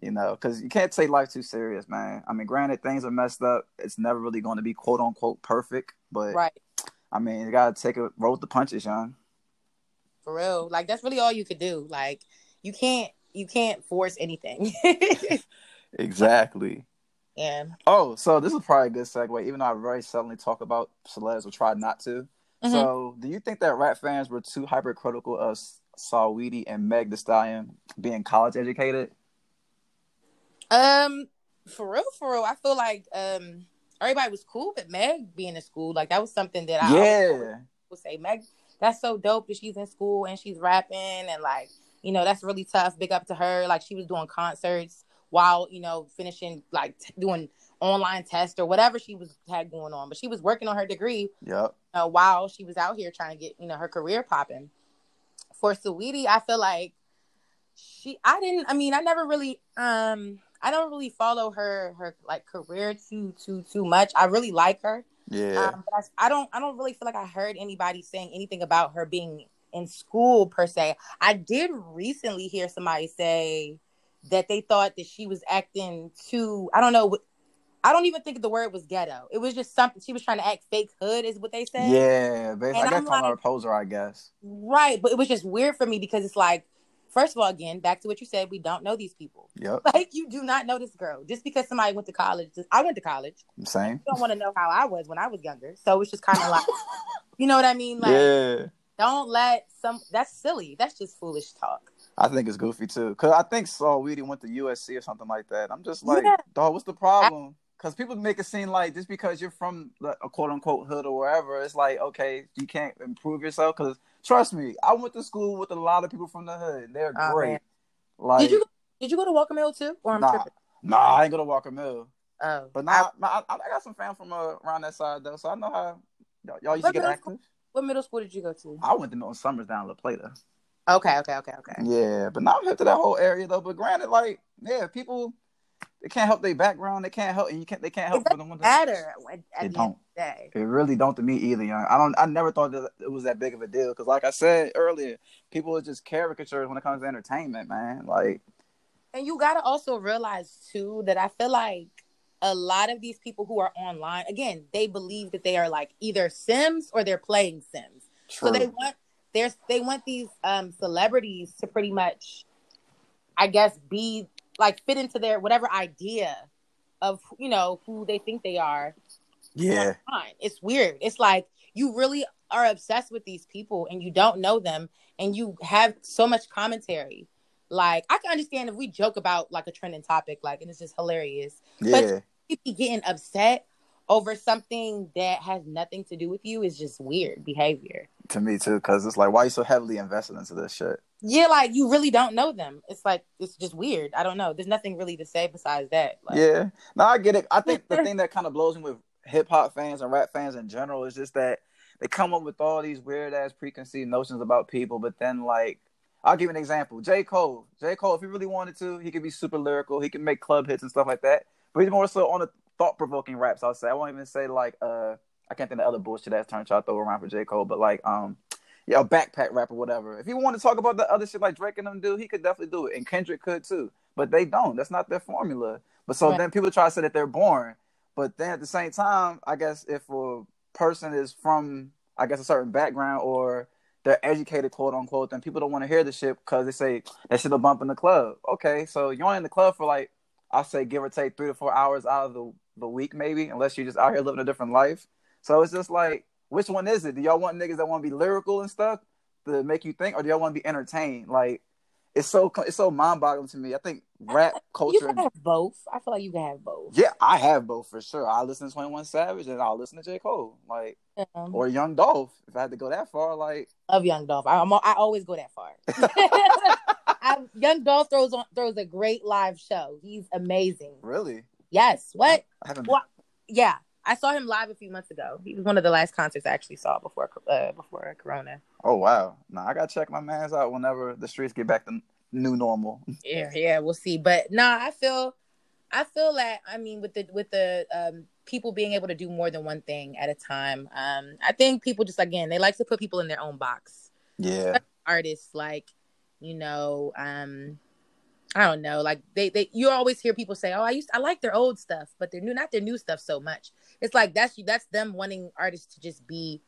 You know, because you can't take life too serious, man. I mean, granted, things are messed up. It's never really going to be quote unquote perfect, but right I mean, you gotta take it, roll with the punches, young. For real, like that's really all you could do. Like you can't, you can't force anything. exactly. Yeah. Oh, so this is probably a good segue, even though I very suddenly talk about celebs or try not to. Mm-hmm. So, do you think that rap fans were too hypercritical of Saweetie and Meg The Stallion being college educated? Um, for real, for real, I feel like um everybody was cool with Meg being in school. Like that was something that I yeah would say Meg. That's so dope that she's in school and she's rapping and like you know that's really tough. Big up to her. Like she was doing concerts while you know finishing like t- doing online tests or whatever she was had going on. But she was working on her degree. Yep. Uh, while she was out here trying to get you know her career popping. For Saweetie, I feel like she. I didn't. I mean, I never really um I don't really follow her her like career too too too much. I really like her. Yeah. Um, but I, I don't I don't really feel like I heard anybody saying anything about her being in school per se. I did recently hear somebody say that they thought that she was acting too I don't know I don't even think the word was ghetto. It was just something she was trying to act fake hood, is what they said. Yeah, basically, I guess calling like, her a poser, I guess. Right, but it was just weird for me because it's like, first of all, again, back to what you said, we don't know these people. Yep. Like you do not know this girl just because somebody went to college. I went to college. Same. You don't want to know how I was when I was younger, so it's just kind of like, you know what I mean? Like, yeah. Don't let some. That's silly. That's just foolish talk. I think it's goofy too, cause I think Saweetie went to USC or something like that. I'm just like, yeah. dog, what's the problem? Because people make it seem like just because you're from a quote unquote hood or wherever, it's like okay, you can't improve yourself. Because trust me, I went to school with a lot of people from the hood. They're oh, great. Man. Like, did you did you go to Walker Mill too, or I'm nah, tripping? Nah, I ain't go to Walker Mill. Oh, but now I, I, I, got some fam from uh, around that side though, so I know how y'all used to get active. School, what middle school did you go to? I went to Milton Somers down La Plata. Okay, okay, okay, okay. Yeah, but now I'm hip to that whole area though. But granted, like, yeah, people they can't help their background. They can't help, and you can't. They can't help for them. Matter. At it don't. It really don't to me either, young. I don't. I never thought that it was that big of a deal because, like I said earlier, people are just caricatures when it comes to entertainment, man. Like, and you gotta also realize too that I feel like a lot of these people who are online, again, they believe that they are like either Sims or they're playing Sims. True. So they want there's they want these um celebrities to pretty much I guess be like fit into their whatever idea of you know who they think they are. Yeah. It's weird. It's like you really are obsessed with these people and you don't know them and you have so much commentary. Like I can understand if we joke about like a trending topic, like and it's just hilarious. Yeah. But be getting upset over something that has nothing to do with you is just weird behavior. To me too, because it's like, why are you so heavily invested into this shit? Yeah, like you really don't know them. It's like it's just weird. I don't know. There's nothing really to say besides that. Like, yeah, no, I get it. I think the thing that kind of blows me with hip hop fans and rap fans in general is just that they come up with all these weird ass preconceived notions about people, but then like I'll give an example. J. Cole. J. Cole, if he really wanted to, he could be super lyrical. He can make club hits and stuff like that. But he's more so on the thought provoking raps. I'll say. I won't even say like uh I can't think of the other bullshit that's turned y'all throw around for J Cole, but like um yeah, a backpack rap or whatever. If he want to talk about the other shit like Drake and them do, he could definitely do it, and Kendrick could too. But they don't. That's not their formula. But so right. then people try to say that they're boring. But then at the same time, I guess if a person is from I guess a certain background or they're educated, quote unquote, then people don't want to hear the shit because they say that shit'll bump in the club. Okay, so you're only in the club for like I'll say give or take three to four hours out of the the week, maybe, unless you're just out here living a different life. So it's just like, which one is it? Do y'all want niggas that want to be lyrical and stuff to make you think, or do y'all want to be entertained? Like, it's so it's so mind boggling to me. I think rap culture. You can have both. I feel like you can have both. Yeah, I have both for sure. I listen to Twenty One Savage and I'll listen to J Cole, like um, or Young Dolph. If I had to go that far, like love Young Dolph. I, I'm, I always go that far. I, Young Dolph throws on throws a great live show. He's amazing. Really? Yes. What? I haven't. Well, yeah, I saw him live a few months ago. He was one of the last concerts I actually saw before uh, before Corona. Oh wow! Now I gotta check my man's out whenever the streets get back to new normal. Yeah, yeah, we'll see. But nah, I feel, I feel that I mean with the with the um, people being able to do more than one thing at a time. Um, I think people just again they like to put people in their own box. Yeah, artists like you know um I don't know, like they they you always hear people say, "Oh, I used I like their old stuff, but their new not their new stuff so much." It's like that's you that's them wanting artists to just be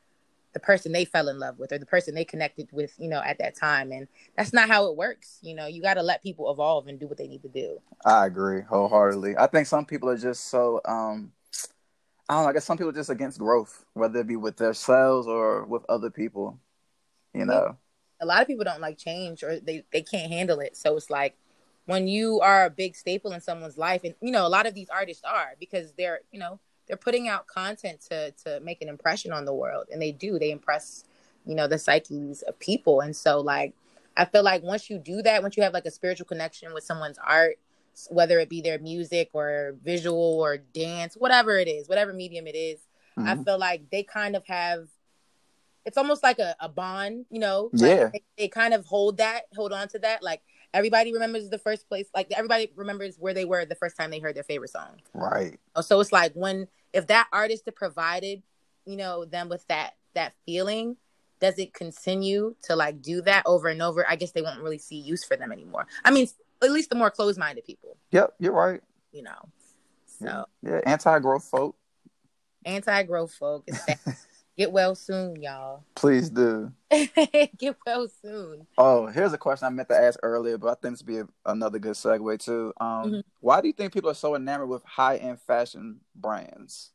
the person they fell in love with or the person they connected with, you know, at that time, and that's not how it works. You know, you got to let people evolve and do what they need to do. I agree wholeheartedly. I think some people are just so um I don't know, I guess some people are just against growth, whether it be with themselves or with other people. You know. A lot of people don't like change or they, they can't handle it. So it's like when you are a big staple in someone's life and you know a lot of these artists are because they're you know they're putting out content to to make an impression on the world and they do. They impress you know the psyches of people. And so like i feel like once you do that once you have like a spiritual connection with someone's art whether it be their music or visual or dance whatever it is whatever medium it is, mm-hmm. i feel like they kind of have it's almost like a, a bond you know? Like yeah. they, they kind of hold that hold on to that. Like everybody remembers the first place like everybody remembers where they were the first time they heard their favorite song. Right. Oh, so it's like when if that artist provided you know them with that that feeling does it continue to like do that over and over? I guess they won't really see use for them anymore. I mean at least the more closed-minded people. Yep you're right. You know So. yeah, anti-growth folk. Anti-growth folk. Get well soon, y'all. Please do. Get well soon. Oh, here's a question I meant to ask earlier, but I think this would be a, another good segue too. Um, mm-hmm. Why do you think people are so enamored with high-end fashion brands?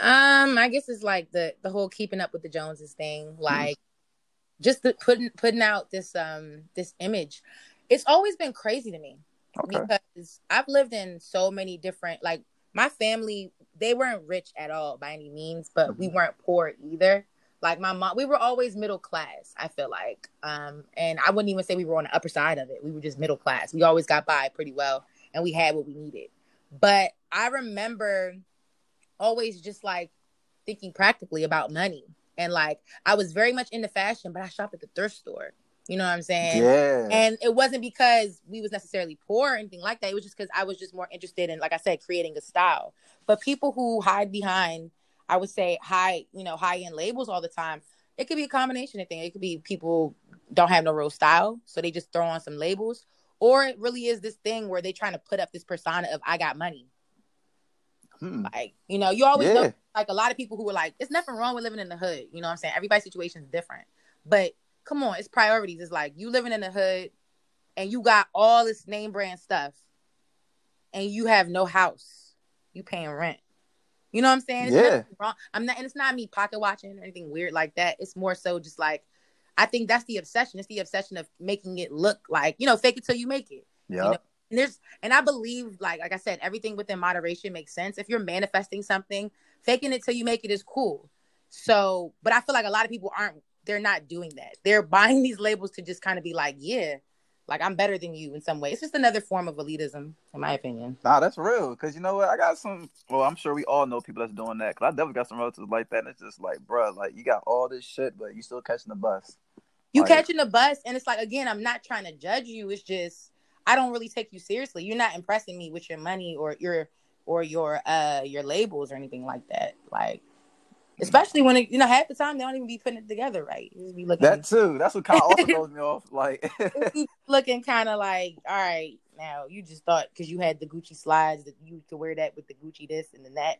Um, I guess it's like the the whole keeping up with the Joneses thing, mm-hmm. like mm-hmm. just the, putting putting out this um this image. It's always been crazy to me okay. because I've lived in so many different like my family they weren't rich at all by any means, but we mm-hmm. weren't poor either. Like my mom, we were always middle class. I feel like, um, and I wouldn't even say we were on the upper side of it. We were just middle class. We always got by pretty well, and we had what we needed. But I remember always just like thinking practically about money, and like I was very much into fashion, but I shopped at the thrift store. You know what I'm saying? Yeah. And it wasn't because we was necessarily poor or anything like that. It was just because I was just more interested in, like I said, creating a style. But people who hide behind, I would say, high, you know, high end labels all the time, it could be a combination of things. It could be people don't have no real style, so they just throw on some labels, or it really is this thing where they're trying to put up this persona of I got money. Hmm. Like, you know, you always yeah. know like a lot of people who are like, it's nothing wrong with living in the hood. You know what I'm saying? Everybody's situation is different. But come on, it's priorities. It's like you living in the hood and you got all this name brand stuff and you have no house. You paying rent. You know what I'm saying? It's yeah. Wrong. I'm not and it's not me pocket watching or anything weird like that. It's more so just like I think that's the obsession. It's the obsession of making it look like, you know, fake it till you make it. Yeah. You know? And there's and I believe like like I said, everything within moderation makes sense. If you're manifesting something, faking it till you make it is cool. So, but I feel like a lot of people aren't they're not doing that. They're buying these labels to just kind of be like, yeah, like I'm better than you in some way. It's just another form of elitism, in my opinion. Nah, that's real. Cause you know what? I got some. Well, I'm sure we all know people that's doing that. Cause I definitely got some relatives like that. And it's just like, bro, like you got all this shit, but you still catching the bus. You like, catching the bus, and it's like again, I'm not trying to judge you. It's just I don't really take you seriously. You're not impressing me with your money or your or your uh your labels or anything like that. Like Especially when it, you know half the time they don't even be putting it together right. You just be looking that too. That's what kind of also throws me off. Like looking kind of like, all right, now you just thought because you had the Gucci slides that you could wear that with the Gucci this and then that.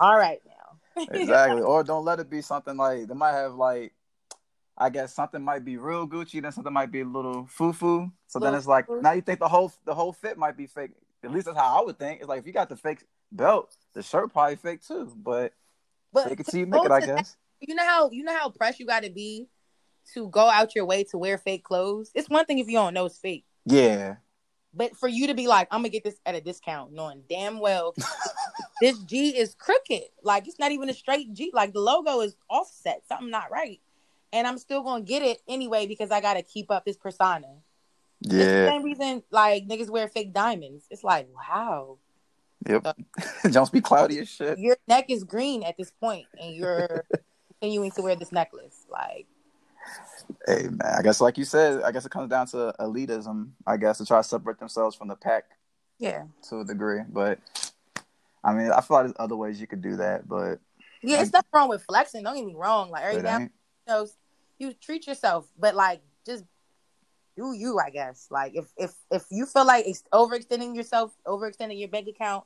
All right now. exactly. Or don't let it be something like they might have like I guess something might be real Gucci, then something might be a little foo foo. So then it's like now you think the whole the whole fit might be fake. At least that's how I would think. It's like if you got the fake belt, the shirt probably fake too. But but Take can see you make it, I guess. you know how you know how pressed you got to be to go out your way to wear fake clothes. It's one thing if you don't know it's fake. Yeah. But for you to be like, I'm gonna get this at a discount, knowing damn well this G is crooked. Like it's not even a straight G. Like the logo is offset. Something not right. And I'm still gonna get it anyway because I gotta keep up this persona. Yeah. It's the same reason like niggas wear fake diamonds. It's like, wow. Yep. So, Jones be cloudy as shit. Your neck is green at this point, and you're continuing to wear this necklace. Like, hey man, I guess like you said, I guess it comes down to elitism. I guess to try to separate themselves from the pack. Yeah. To a degree, but I mean, I feel like there's other ways you could do that, but yeah, it's nothing wrong with flexing. Don't get me wrong. Like every now, you know, you treat yourself, but like just do you, I guess. Like if if if you feel like it's overextending yourself, overextending your bank account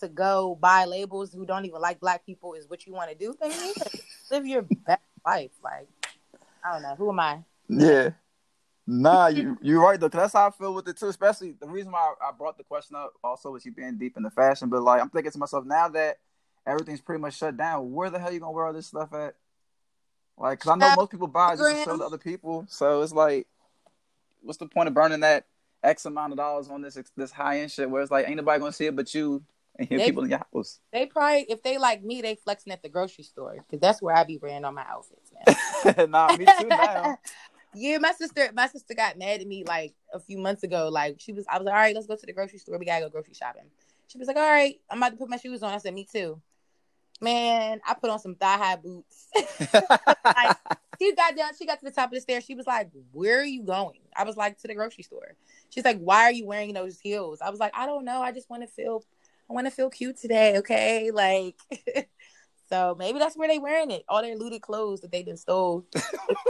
to go buy labels who don't even like black people is what you want to do, you live your best life. Like I don't know, who am I? Yeah. Nah, you you're right though. Cause that's how I feel with it too. Especially the reason why I, I brought the question up also was you being deep in the fashion. But like I'm thinking to myself now that everything's pretty much shut down, where the hell you gonna wear all this stuff at? Like, cause I know most people buy just to show to other people. So it's like, what's the point of burning that X amount of dollars on this this high end shit where it's like ain't nobody gonna see it but you and they, people in your house. They probably if they like me, they flexing at the grocery store because that's where I be wearing all my outfits now. nah, me too now. yeah, my sister, my sister got mad at me like a few months ago. Like she was, I was like, all right, let's go to the grocery store. We gotta go grocery shopping. She was like, all right, I'm about to put my shoes on. I said, me too. Man, I put on some thigh high boots. like, she got down, she got to the top of the stairs. She was like, Where are you going? I was like, To the grocery store. She's like, Why are you wearing those heels? I was like, I don't know. I just want to feel, I want to feel cute today. Okay. Like, so maybe that's where they wearing it. All their looted clothes that they just stole,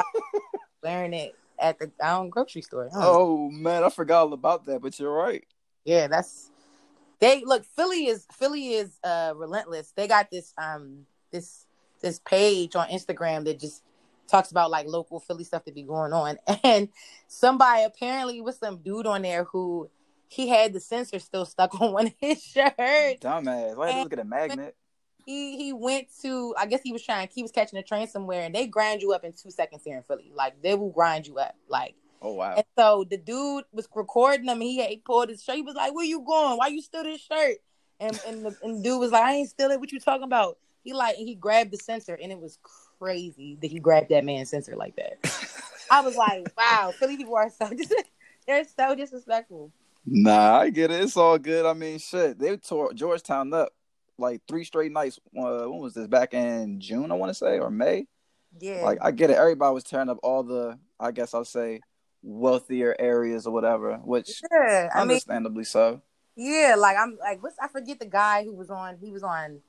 wearing it at the own grocery store. Oh man, I forgot all about that, but you're right. Yeah, that's They look Philly is Philly is uh relentless. They got this um this this page on Instagram that just talks about like local Philly stuff that be going on. And somebody apparently was some dude on there who he had the sensor still stuck on one of his shirts. Dumbass. Why did look at a magnet? He he went to I guess he was trying he was catching a train somewhere and they grind you up in two seconds here in Philly. Like they will grind you up. Like Oh wow. And so the dude was recording him and he, he pulled his shirt. He was like, Where you going? Why you steal this shirt? And and the, and dude was like, I ain't stealing it. what you talking about. He like he grabbed the sensor and it was crazy that he grabbed that man's sensor like that. I was like, wow, Philly people are so dis- they're so disrespectful. Nah, I get it. It's all good. I mean, shit, they tore Georgetown up like three straight nights. Uh, when was this? Back in June, I want to say, or May. Yeah. Like I get it. Everybody was tearing up all the, I guess I'll say, wealthier areas or whatever, which yeah, I understandably mean, so. Yeah, like I'm like, what's I forget the guy who was on. He was on.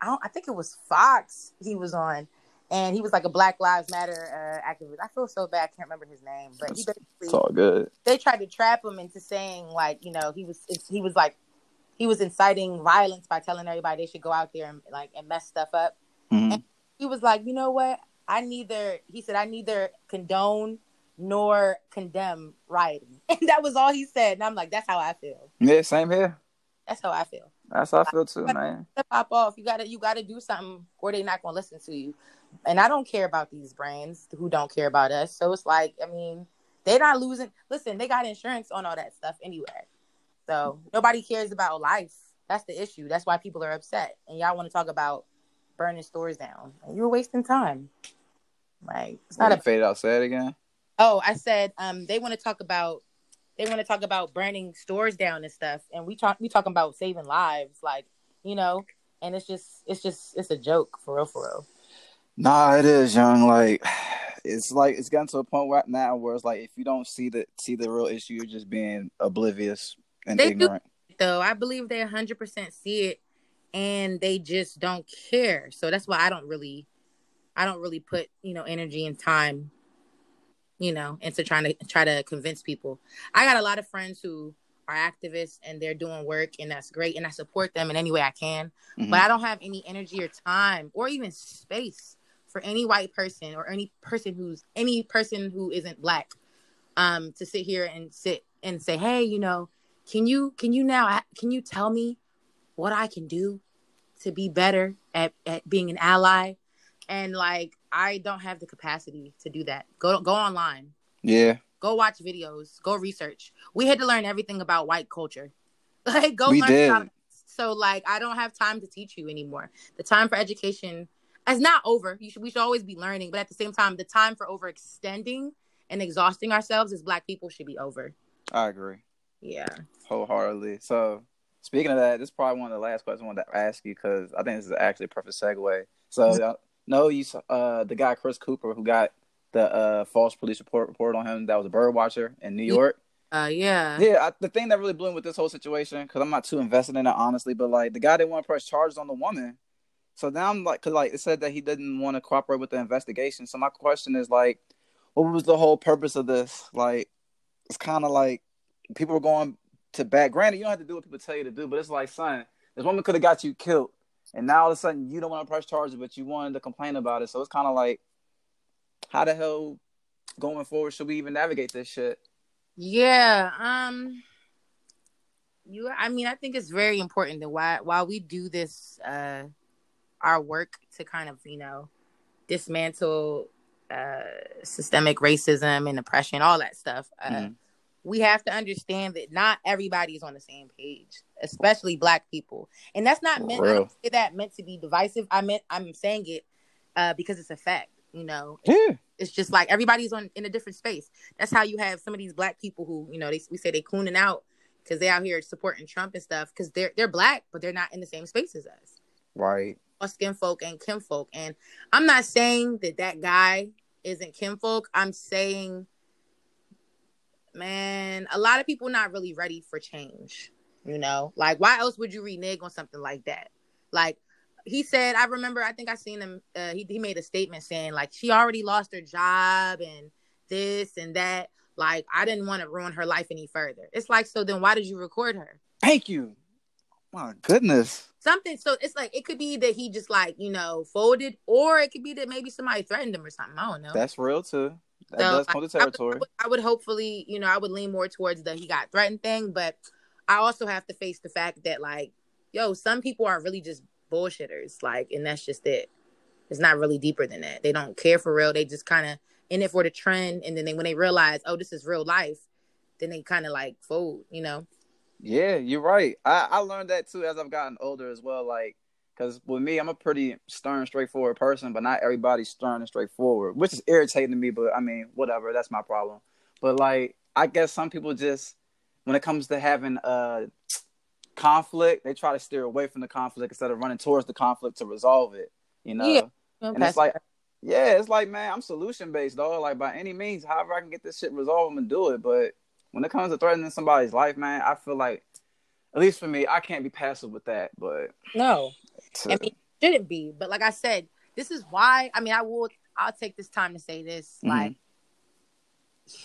I don't. I think it was Fox. He was on and he was like a Black Lives Matter uh, activist. I feel so bad, I can't remember his name, but he basically it's all good. They tried to trap him into saying like, you know, he was he was like he was inciting violence by telling everybody they should go out there and like and mess stuff up. Mm-hmm. And he was like, you know what? I neither he said I neither condone nor condemn rioting, and that was all he said. And I'm like, that's how I feel. Yeah, same here. That's how I feel. That's how I feel too, man. Pop off. You gotta you gotta do something, or they not gonna listen to you and I don't care about these brands who don't care about us. So it's like, I mean, they're not losing. Listen, they got insurance on all that stuff anyway. So nobody cares about life. That's the issue. That's why people are upset. And y'all want to talk about burning stores down. And you're wasting time. Like it's not a fade out. Say it again. Oh, I said um they want to talk about they want to talk about burning stores down and stuff. And we talk we talking about saving lives, like, you know, and it's just it's just it's a joke for real for real. Nah, it is young. Like it's like it's gotten to a point right now where it's like if you don't see the see the real issue, you're just being oblivious and they ignorant. Do, though I believe they 100 percent see it, and they just don't care. So that's why I don't really, I don't really put you know energy and time, you know, into trying to try to convince people. I got a lot of friends who are activists and they're doing work and that's great and I support them in any way I can. Mm-hmm. But I don't have any energy or time or even space for any white person or any person who's any person who isn't black um to sit here and sit and say hey you know can you can you now can you tell me what i can do to be better at, at being an ally? And like i don't have the capacity to do that. Go go online. Yeah. Go watch videos. Go research. We had to learn everything about white culture. Like go we learn did. About, so like i don't have time to teach you anymore. The time for education it's not over. Should, we should always be learning, but at the same time, the time for overextending and exhausting ourselves as Black people should be over. I agree. Yeah, wholeheartedly. So, speaking of that, this is probably one of the last questions I wanted to ask you because I think this is actually a perfect segue. So, mm-hmm. no, you uh the guy Chris Cooper who got the uh false police report report on him that was a bird watcher in New York. Uh, yeah. Yeah, I, the thing that really blew me with this whole situation, because I'm not too invested in it, honestly, but like the guy didn't want to press charges on the woman so now I'm like, cause like it said that he didn't want to cooperate with the investigation. So my question is like, what was the whole purpose of this? Like, it's kind of like people were going to bat. Granted, you don't have to do what people tell you to do, but it's like, son, this woman could have got you killed, and now all of a sudden you don't want to press charges, but you wanted to complain about it. So it's kind of like, how the hell going forward should we even navigate this shit? Yeah. Um. You. I mean, I think it's very important that while while we do this. uh our work to kind of you know dismantle uh, systemic racism and oppression, all that stuff. Uh, mm-hmm. We have to understand that not everybody is on the same page, especially Black people, and that's not meant. I say that meant to be divisive. I meant I'm saying it uh, because it's a fact. You know, yeah. it's just like everybody's on in a different space. That's how you have some of these Black people who you know they we say they cooning out because they out here supporting Trump and stuff because they're they're Black, but they're not in the same space as us. Right skin folk and kinfolk. And I'm not saying that that guy isn't kinfolk. I'm saying, man, a lot of people not really ready for change. You know, like why else would you renege on something like that? Like he said, I remember, I think I seen him. Uh, he he made a statement saying like she already lost her job and this and that. Like I didn't want to ruin her life any further. It's like so. Then why did you record her? Thank you. My goodness. Something. So it's like it could be that he just like you know folded, or it could be that maybe somebody threatened him or something. I don't know. That's real too. That so does come to territory. I would, I would hopefully, you know, I would lean more towards the he got threatened thing, but I also have to face the fact that like, yo, some people are really just bullshitters, like, and that's just it. It's not really deeper than that. They don't care for real. They just kind of in it for the trend, and then they when they realize, oh, this is real life, then they kind of like fold, you know. Yeah, you're right. I, I learned that too as I've gotten older as well. Like, because with me, I'm a pretty stern, straightforward person, but not everybody's stern and straightforward, which is irritating to me. But I mean, whatever, that's my problem. But like, I guess some people just, when it comes to having uh conflict, they try to steer away from the conflict instead of running towards the conflict to resolve it. You know, yeah. Okay. and it's like, yeah, it's like, man, I'm solution based, though. Like by any means, however I can get this shit resolved, I'm gonna do it. But when it comes to threatening somebody's life, man, I feel like, at least for me, I can't be passive with that. But no, I mean, shouldn't be. But like I said, this is why. I mean, I will. I'll take this time to say this. Mm-hmm. Like,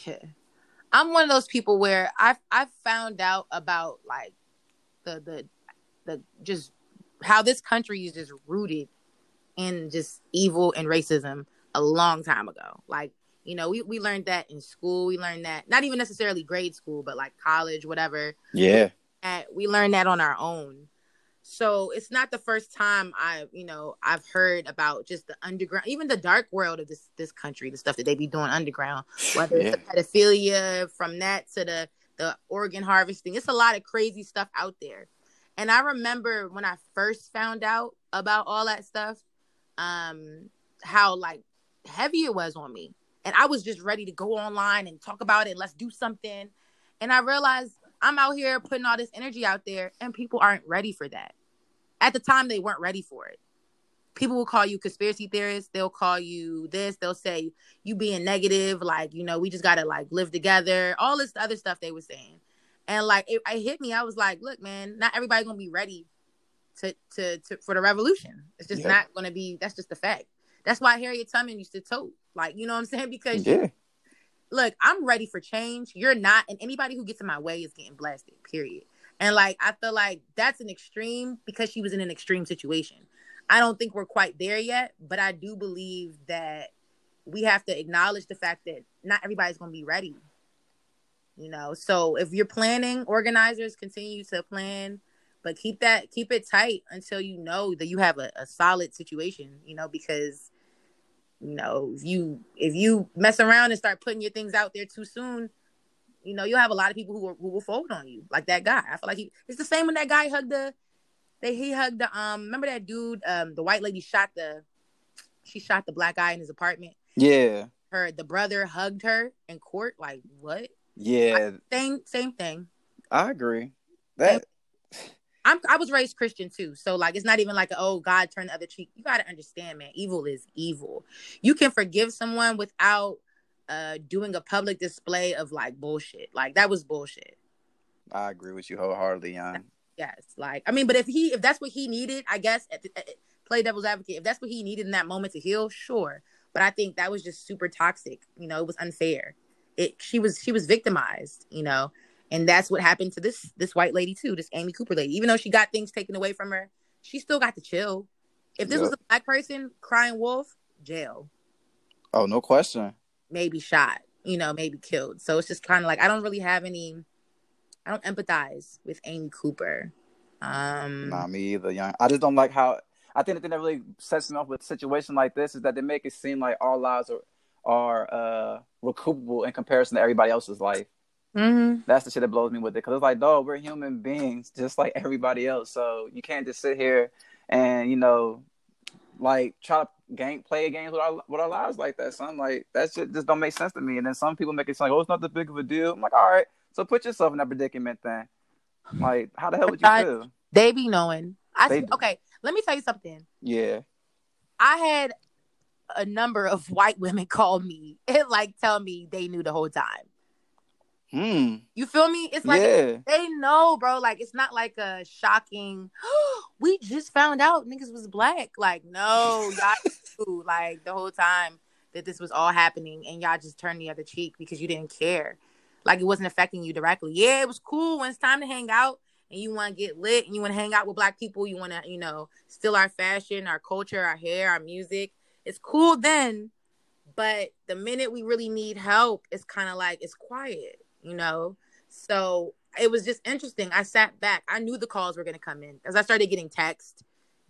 yeah, I'm one of those people where I've I've found out about like the the the just how this country is just rooted in just evil and racism a long time ago. Like you know, we, we learned that in school. We learned that not even necessarily grade school, but like college, whatever. Yeah. And we learned that on our own. So it's not the first time I, you know, I've heard about just the underground, even the dark world of this this country, the stuff that they be doing underground, whether yeah. it's the pedophilia, from that to the the organ harvesting. It's a lot of crazy stuff out there. And I remember when I first found out about all that stuff, um, how like heavy it was on me and I was just ready to go online and talk about it. Let's do something. And I realized I'm out here putting all this energy out there, and people aren't ready for that. At the time, they weren't ready for it. People will call you conspiracy theorists. They'll call you this. They'll say you being negative, like you know, we just gotta like live together. All this other stuff they were saying, and like it, it hit me. I was like, look, man, not everybody gonna be ready to to, to for the revolution. It's just yeah. not gonna be. That's just the fact. That's why Harriet Tubman used to tote. Like, you know what I'm saying? Because yeah. You, look, I'm ready for change. You're not, and anybody who gets in my way is getting blasted, period. And like I feel like that's an extreme because she was in an extreme situation. I don't think we're quite there yet, but I do believe that we have to acknowledge the fact that not everybody's going to be ready. You know, so if you're planning, organizers continue to plan, but keep that keep it tight until you know that you have a, a solid situation. You know, because you know if you if you mess around and start putting your things out there too soon you know you'll have a lot of people who, will, who will fold on you like that guy. I feel like he it's the same when that guy hugged the they he hugged the um remember that dude um the white lady shot the she shot the black guy in his apartment? Yeah. Her the brother hugged her in court like what? Yeah. I, same same thing. I agree. That I'm I was raised Christian too. So like it's not even like oh God turn the other cheek. You gotta understand, man, evil is evil. You can forgive someone without uh doing a public display of like bullshit. Like that was bullshit. I agree with you wholeheartedly, young. Yes, like I mean, but if he if that's what he needed, I guess at the, at, play devil's advocate. If that's what he needed in that moment to heal, sure. But I think that was just super toxic. You know, it was unfair. It she was she was victimized. You know, and that's what happened to this this white lady too, this Amy Cooper lady. Even though she got things taken away from her, she still got to chill. If this yep. was a black person crying wolf, jail. Oh, no question. Maybe shot, you know, maybe killed. So it's just kind of like I don't really have any I don't empathize with Amy Cooper. Um Nah, me either, young. I just don't like how I think the thing that really sets me off with a situation like this is that they make it seem like our lives are are uh recoupable in comparison to everybody else's life. Mm-hmm. That's the shit that blows me with it because it's like, dog, we're human beings just like everybody else. So you can't just sit here and you know, like try to game play games with our with our lives like that. Son, like that shit just don't make sense to me. And then some people make it sound like, oh, it's not that big of a deal. I'm like, all right, so put yourself in that predicament then. Like, how the hell would you feel? They be knowing. I see, okay. Let me tell you something. Yeah. I had a number of white women call me and like tell me they knew the whole time. Hmm. You feel me? It's like yeah. they know, bro. Like it's not like a shocking. we just found out niggas was black. Like no, y'all knew, like the whole time that this was all happening, and y'all just turned the other cheek because you didn't care. Like it wasn't affecting you directly. Yeah, it was cool when it's time to hang out and you want to get lit and you want to hang out with black people, you want to, you know, steal our fashion, our culture, our hair, our music. It's cool then, but the minute we really need help, it's kind of like it's quiet, you know. So it was just interesting. I sat back. I knew the calls were going to come in as I started getting text,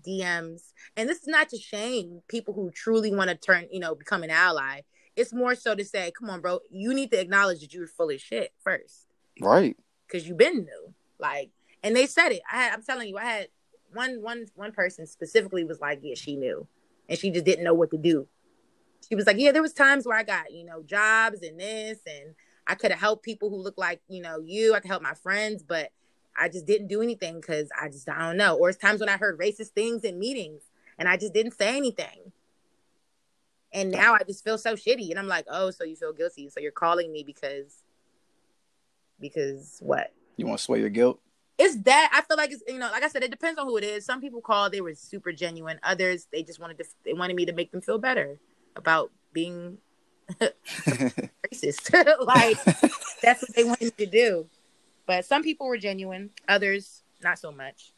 DMs, and this is not to shame people who truly want to turn, you know, become an ally. It's more so to say, come on, bro, you need to acknowledge that you're full of shit first, right? Because you've been new, like, and they said it. I had, I'm telling you, I had one one one person specifically was like, yeah, she knew, and she just didn't know what to do. She was like, yeah, there was times where I got, you know, jobs and this and I could have helped people who look like, you know, you. I could help my friends, but I just didn't do anything because I just, I don't know. Or it's times when I heard racist things in meetings and I just didn't say anything. And now I just feel so shitty. And I'm like, oh, so you feel guilty. So you're calling me because, because what? You want to sway your guilt? It's that I feel like it's you know like I said it depends on who it is. Some people call they were super genuine. Others they just wanted to they wanted me to make them feel better about being racist. like that's what they wanted to do. But some people were genuine, others not so much.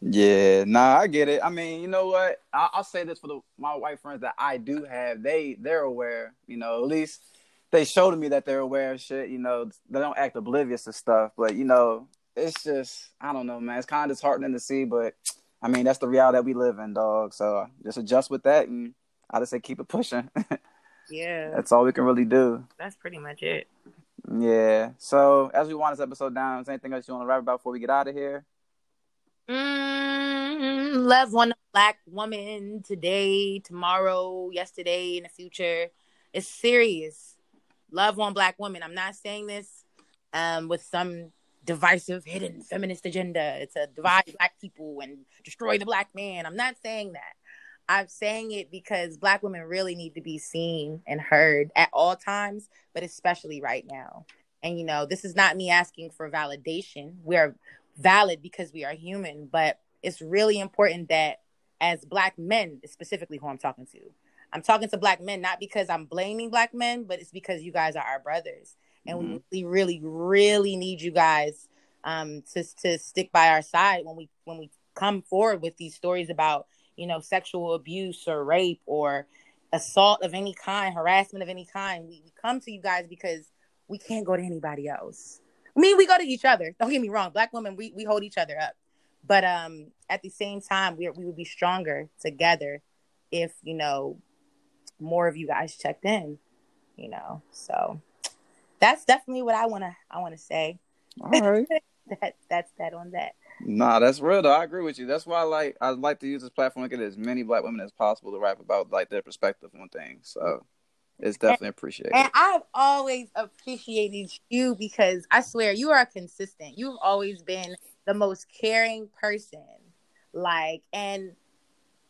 Yeah, nah, I get it. I mean, you know what? I- will say this for the my white friends that I do have. They they're aware. You know, at least they showed me that they're aware of shit. You know, they don't act oblivious to stuff. But you know, it's just I don't know, man. It's kind of disheartening to see, but I mean, that's the reality that we live in, dog. So just adjust with that, and I just say keep it pushing. Yeah. That's all we can really do. That's pretty much it. Yeah. So as we wind this episode down, is anything else you want to wrap about before we get out of here? Mm, love one black woman today, tomorrow, yesterday, in the future. It's serious. Love one black woman. I'm not saying this um, with some divisive hidden feminist agenda It's to divide black people and destroy the black man. I'm not saying that. I'm saying it because black women really need to be seen and heard at all times, but especially right now. And you know, this is not me asking for validation. We are valid because we are human, but it's really important that as black men, specifically who I'm talking to, I'm talking to black men not because I'm blaming black men, but it's because you guys are our brothers, and mm-hmm. we really, really need you guys um, to to stick by our side when we when we come forward with these stories about you know, sexual abuse or rape or assault of any kind, harassment of any kind, we, we come to you guys because we can't go to anybody else. I mean, we go to each other. Don't get me wrong. Black women, we, we hold each other up. But um, at the same time, we, we would be stronger together if, you know, more of you guys checked in, you know. So that's definitely what I want to I want to say. All right. that that's that on that. Nah, that's real though. I agree with you. That's why I like I like to use this platform to get as many black women as possible to rap about like their perspective on things. So it's definitely appreciated. And I've always appreciated you because I swear you are consistent. You've always been the most caring person. Like, and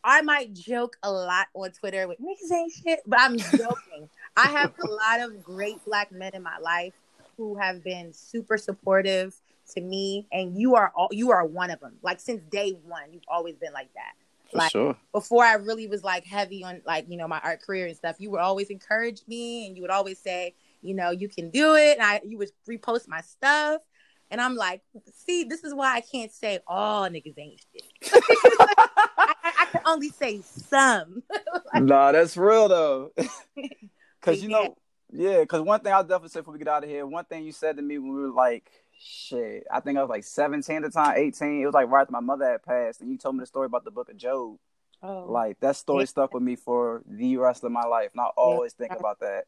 I might joke a lot on Twitter with niggas ain't shit, but I'm joking. I have a lot of great black men in my life who have been super supportive to me, and you are all you are one of them. Like since day one, you've always been like that. For like sure. before I really was like heavy on like you know my art career and stuff, you would always encourage me, and you would always say, you know, you can do it. And I you would repost my stuff, and I'm like, see, this is why I can't say all niggas ain't shit. I, I, can only say some. like, nah, that's real though. Cause you know, yeah. Cause one thing I'll definitely say before we get out of here, one thing you said to me when we were like shit, I think I was like 17 at the time, 18. It was like right after my mother had passed, and you told me the story about the book of Job. Oh. Like that story yeah. stuck with me for the rest of my life, and I always yeah. think about that.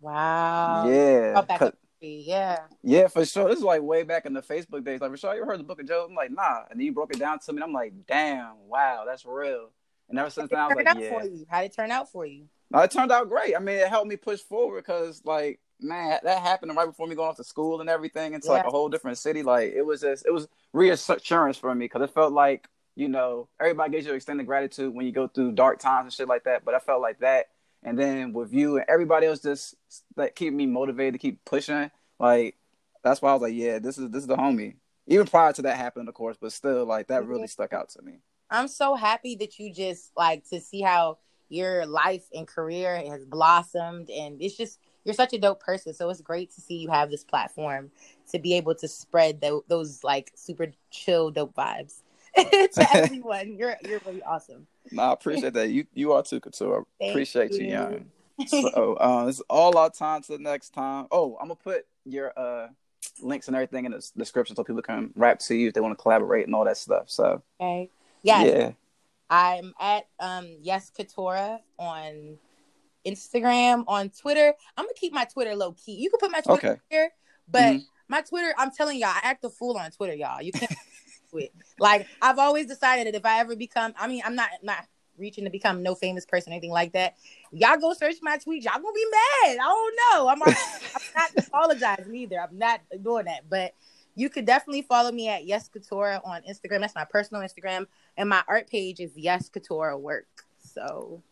Wow. Yeah. Yeah. Yeah, for sure. This is like way back in the Facebook days. Like, Rashad, you ever heard the book of Job? I'm like, nah. And then you broke it down to me, and I'm like, damn, wow, that's real. And ever since then, I was like, yeah. How did it turn out for you? No, it turned out great. I mean, it helped me push forward because, like, man, that happened right before me going off to school and everything into yeah. like a whole different city. Like it was just, it was reassurance for me because it felt like you know everybody gives you extended gratitude when you go through dark times and shit like that. But I felt like that, and then with you and everybody else, just like keep me motivated to keep pushing. Like that's why I was like, yeah, this is this is the homie. Even prior to that happening, of course, but still, like that really mm-hmm. stuck out to me. I'm so happy that you just like to see how your life and career has blossomed, and it's just you're such a dope person. So it's great to see you have this platform to be able to spread the, those like super chill dope vibes to everyone. You're you're really awesome. No, I appreciate that. You you are too, Couture. Appreciate you, you young. so um, it's all our time to the next time. Oh, I'm gonna put your uh links and everything in the description so people can rap to you if they want to collaborate and all that stuff. So okay, yes. yeah, I'm at um yes Katora on Instagram, on Twitter. I'm gonna keep my Twitter low key. You can put my Twitter okay. here, but mm-hmm. my Twitter, I'm telling y'all, I act a fool on Twitter, y'all. You can't with. Like I've always decided that if I ever become, I mean, I'm not not reaching to become no famous person, or anything like that. Y'all go search my tweets. Y'all gonna be mad. I don't know. I'm, I'm not apologizing either. I'm not doing that. But you could definitely follow me at Yes Couture on Instagram. That's my personal Instagram, and my art page is Yes Couture Work. So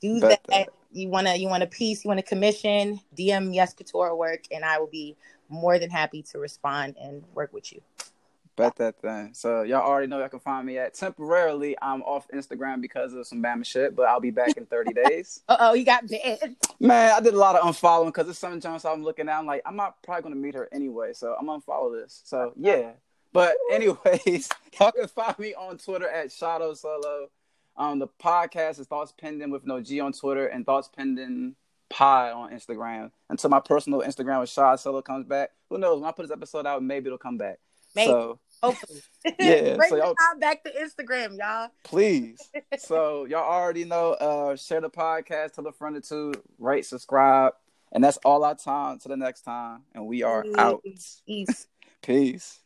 do that. You wanna you want a piece, you want a commission, DM Yes Couture Work, and I will be more than happy to respond and work with you. Bet that thing. So y'all already know y'all can find me at temporarily. I'm off Instagram because of some Bama shit, but I'll be back in 30 days. uh oh, you got banned. Man, I did a lot of unfollowing because it's some Jones I'm looking at. I'm like, I'm not probably gonna meet her anyway, so I'm gonna follow this. So yeah. But anyways, y'all can find me on Twitter at Shadow Solo. Um, the podcast is Thoughts Pending with no G on Twitter and Thoughts Pending Pie on Instagram. Until my personal Instagram with Shadow Solo comes back. Who knows? When I put this episode out, maybe it'll come back. Maybe. So Hopefully. Yeah. Bring so y'all, time back to Instagram, y'all. Please. so y'all already know. Uh, share the podcast, tell a friend or two, rate, subscribe, and that's all our time. To the next time, and we are Peace. out. Peace. Peace.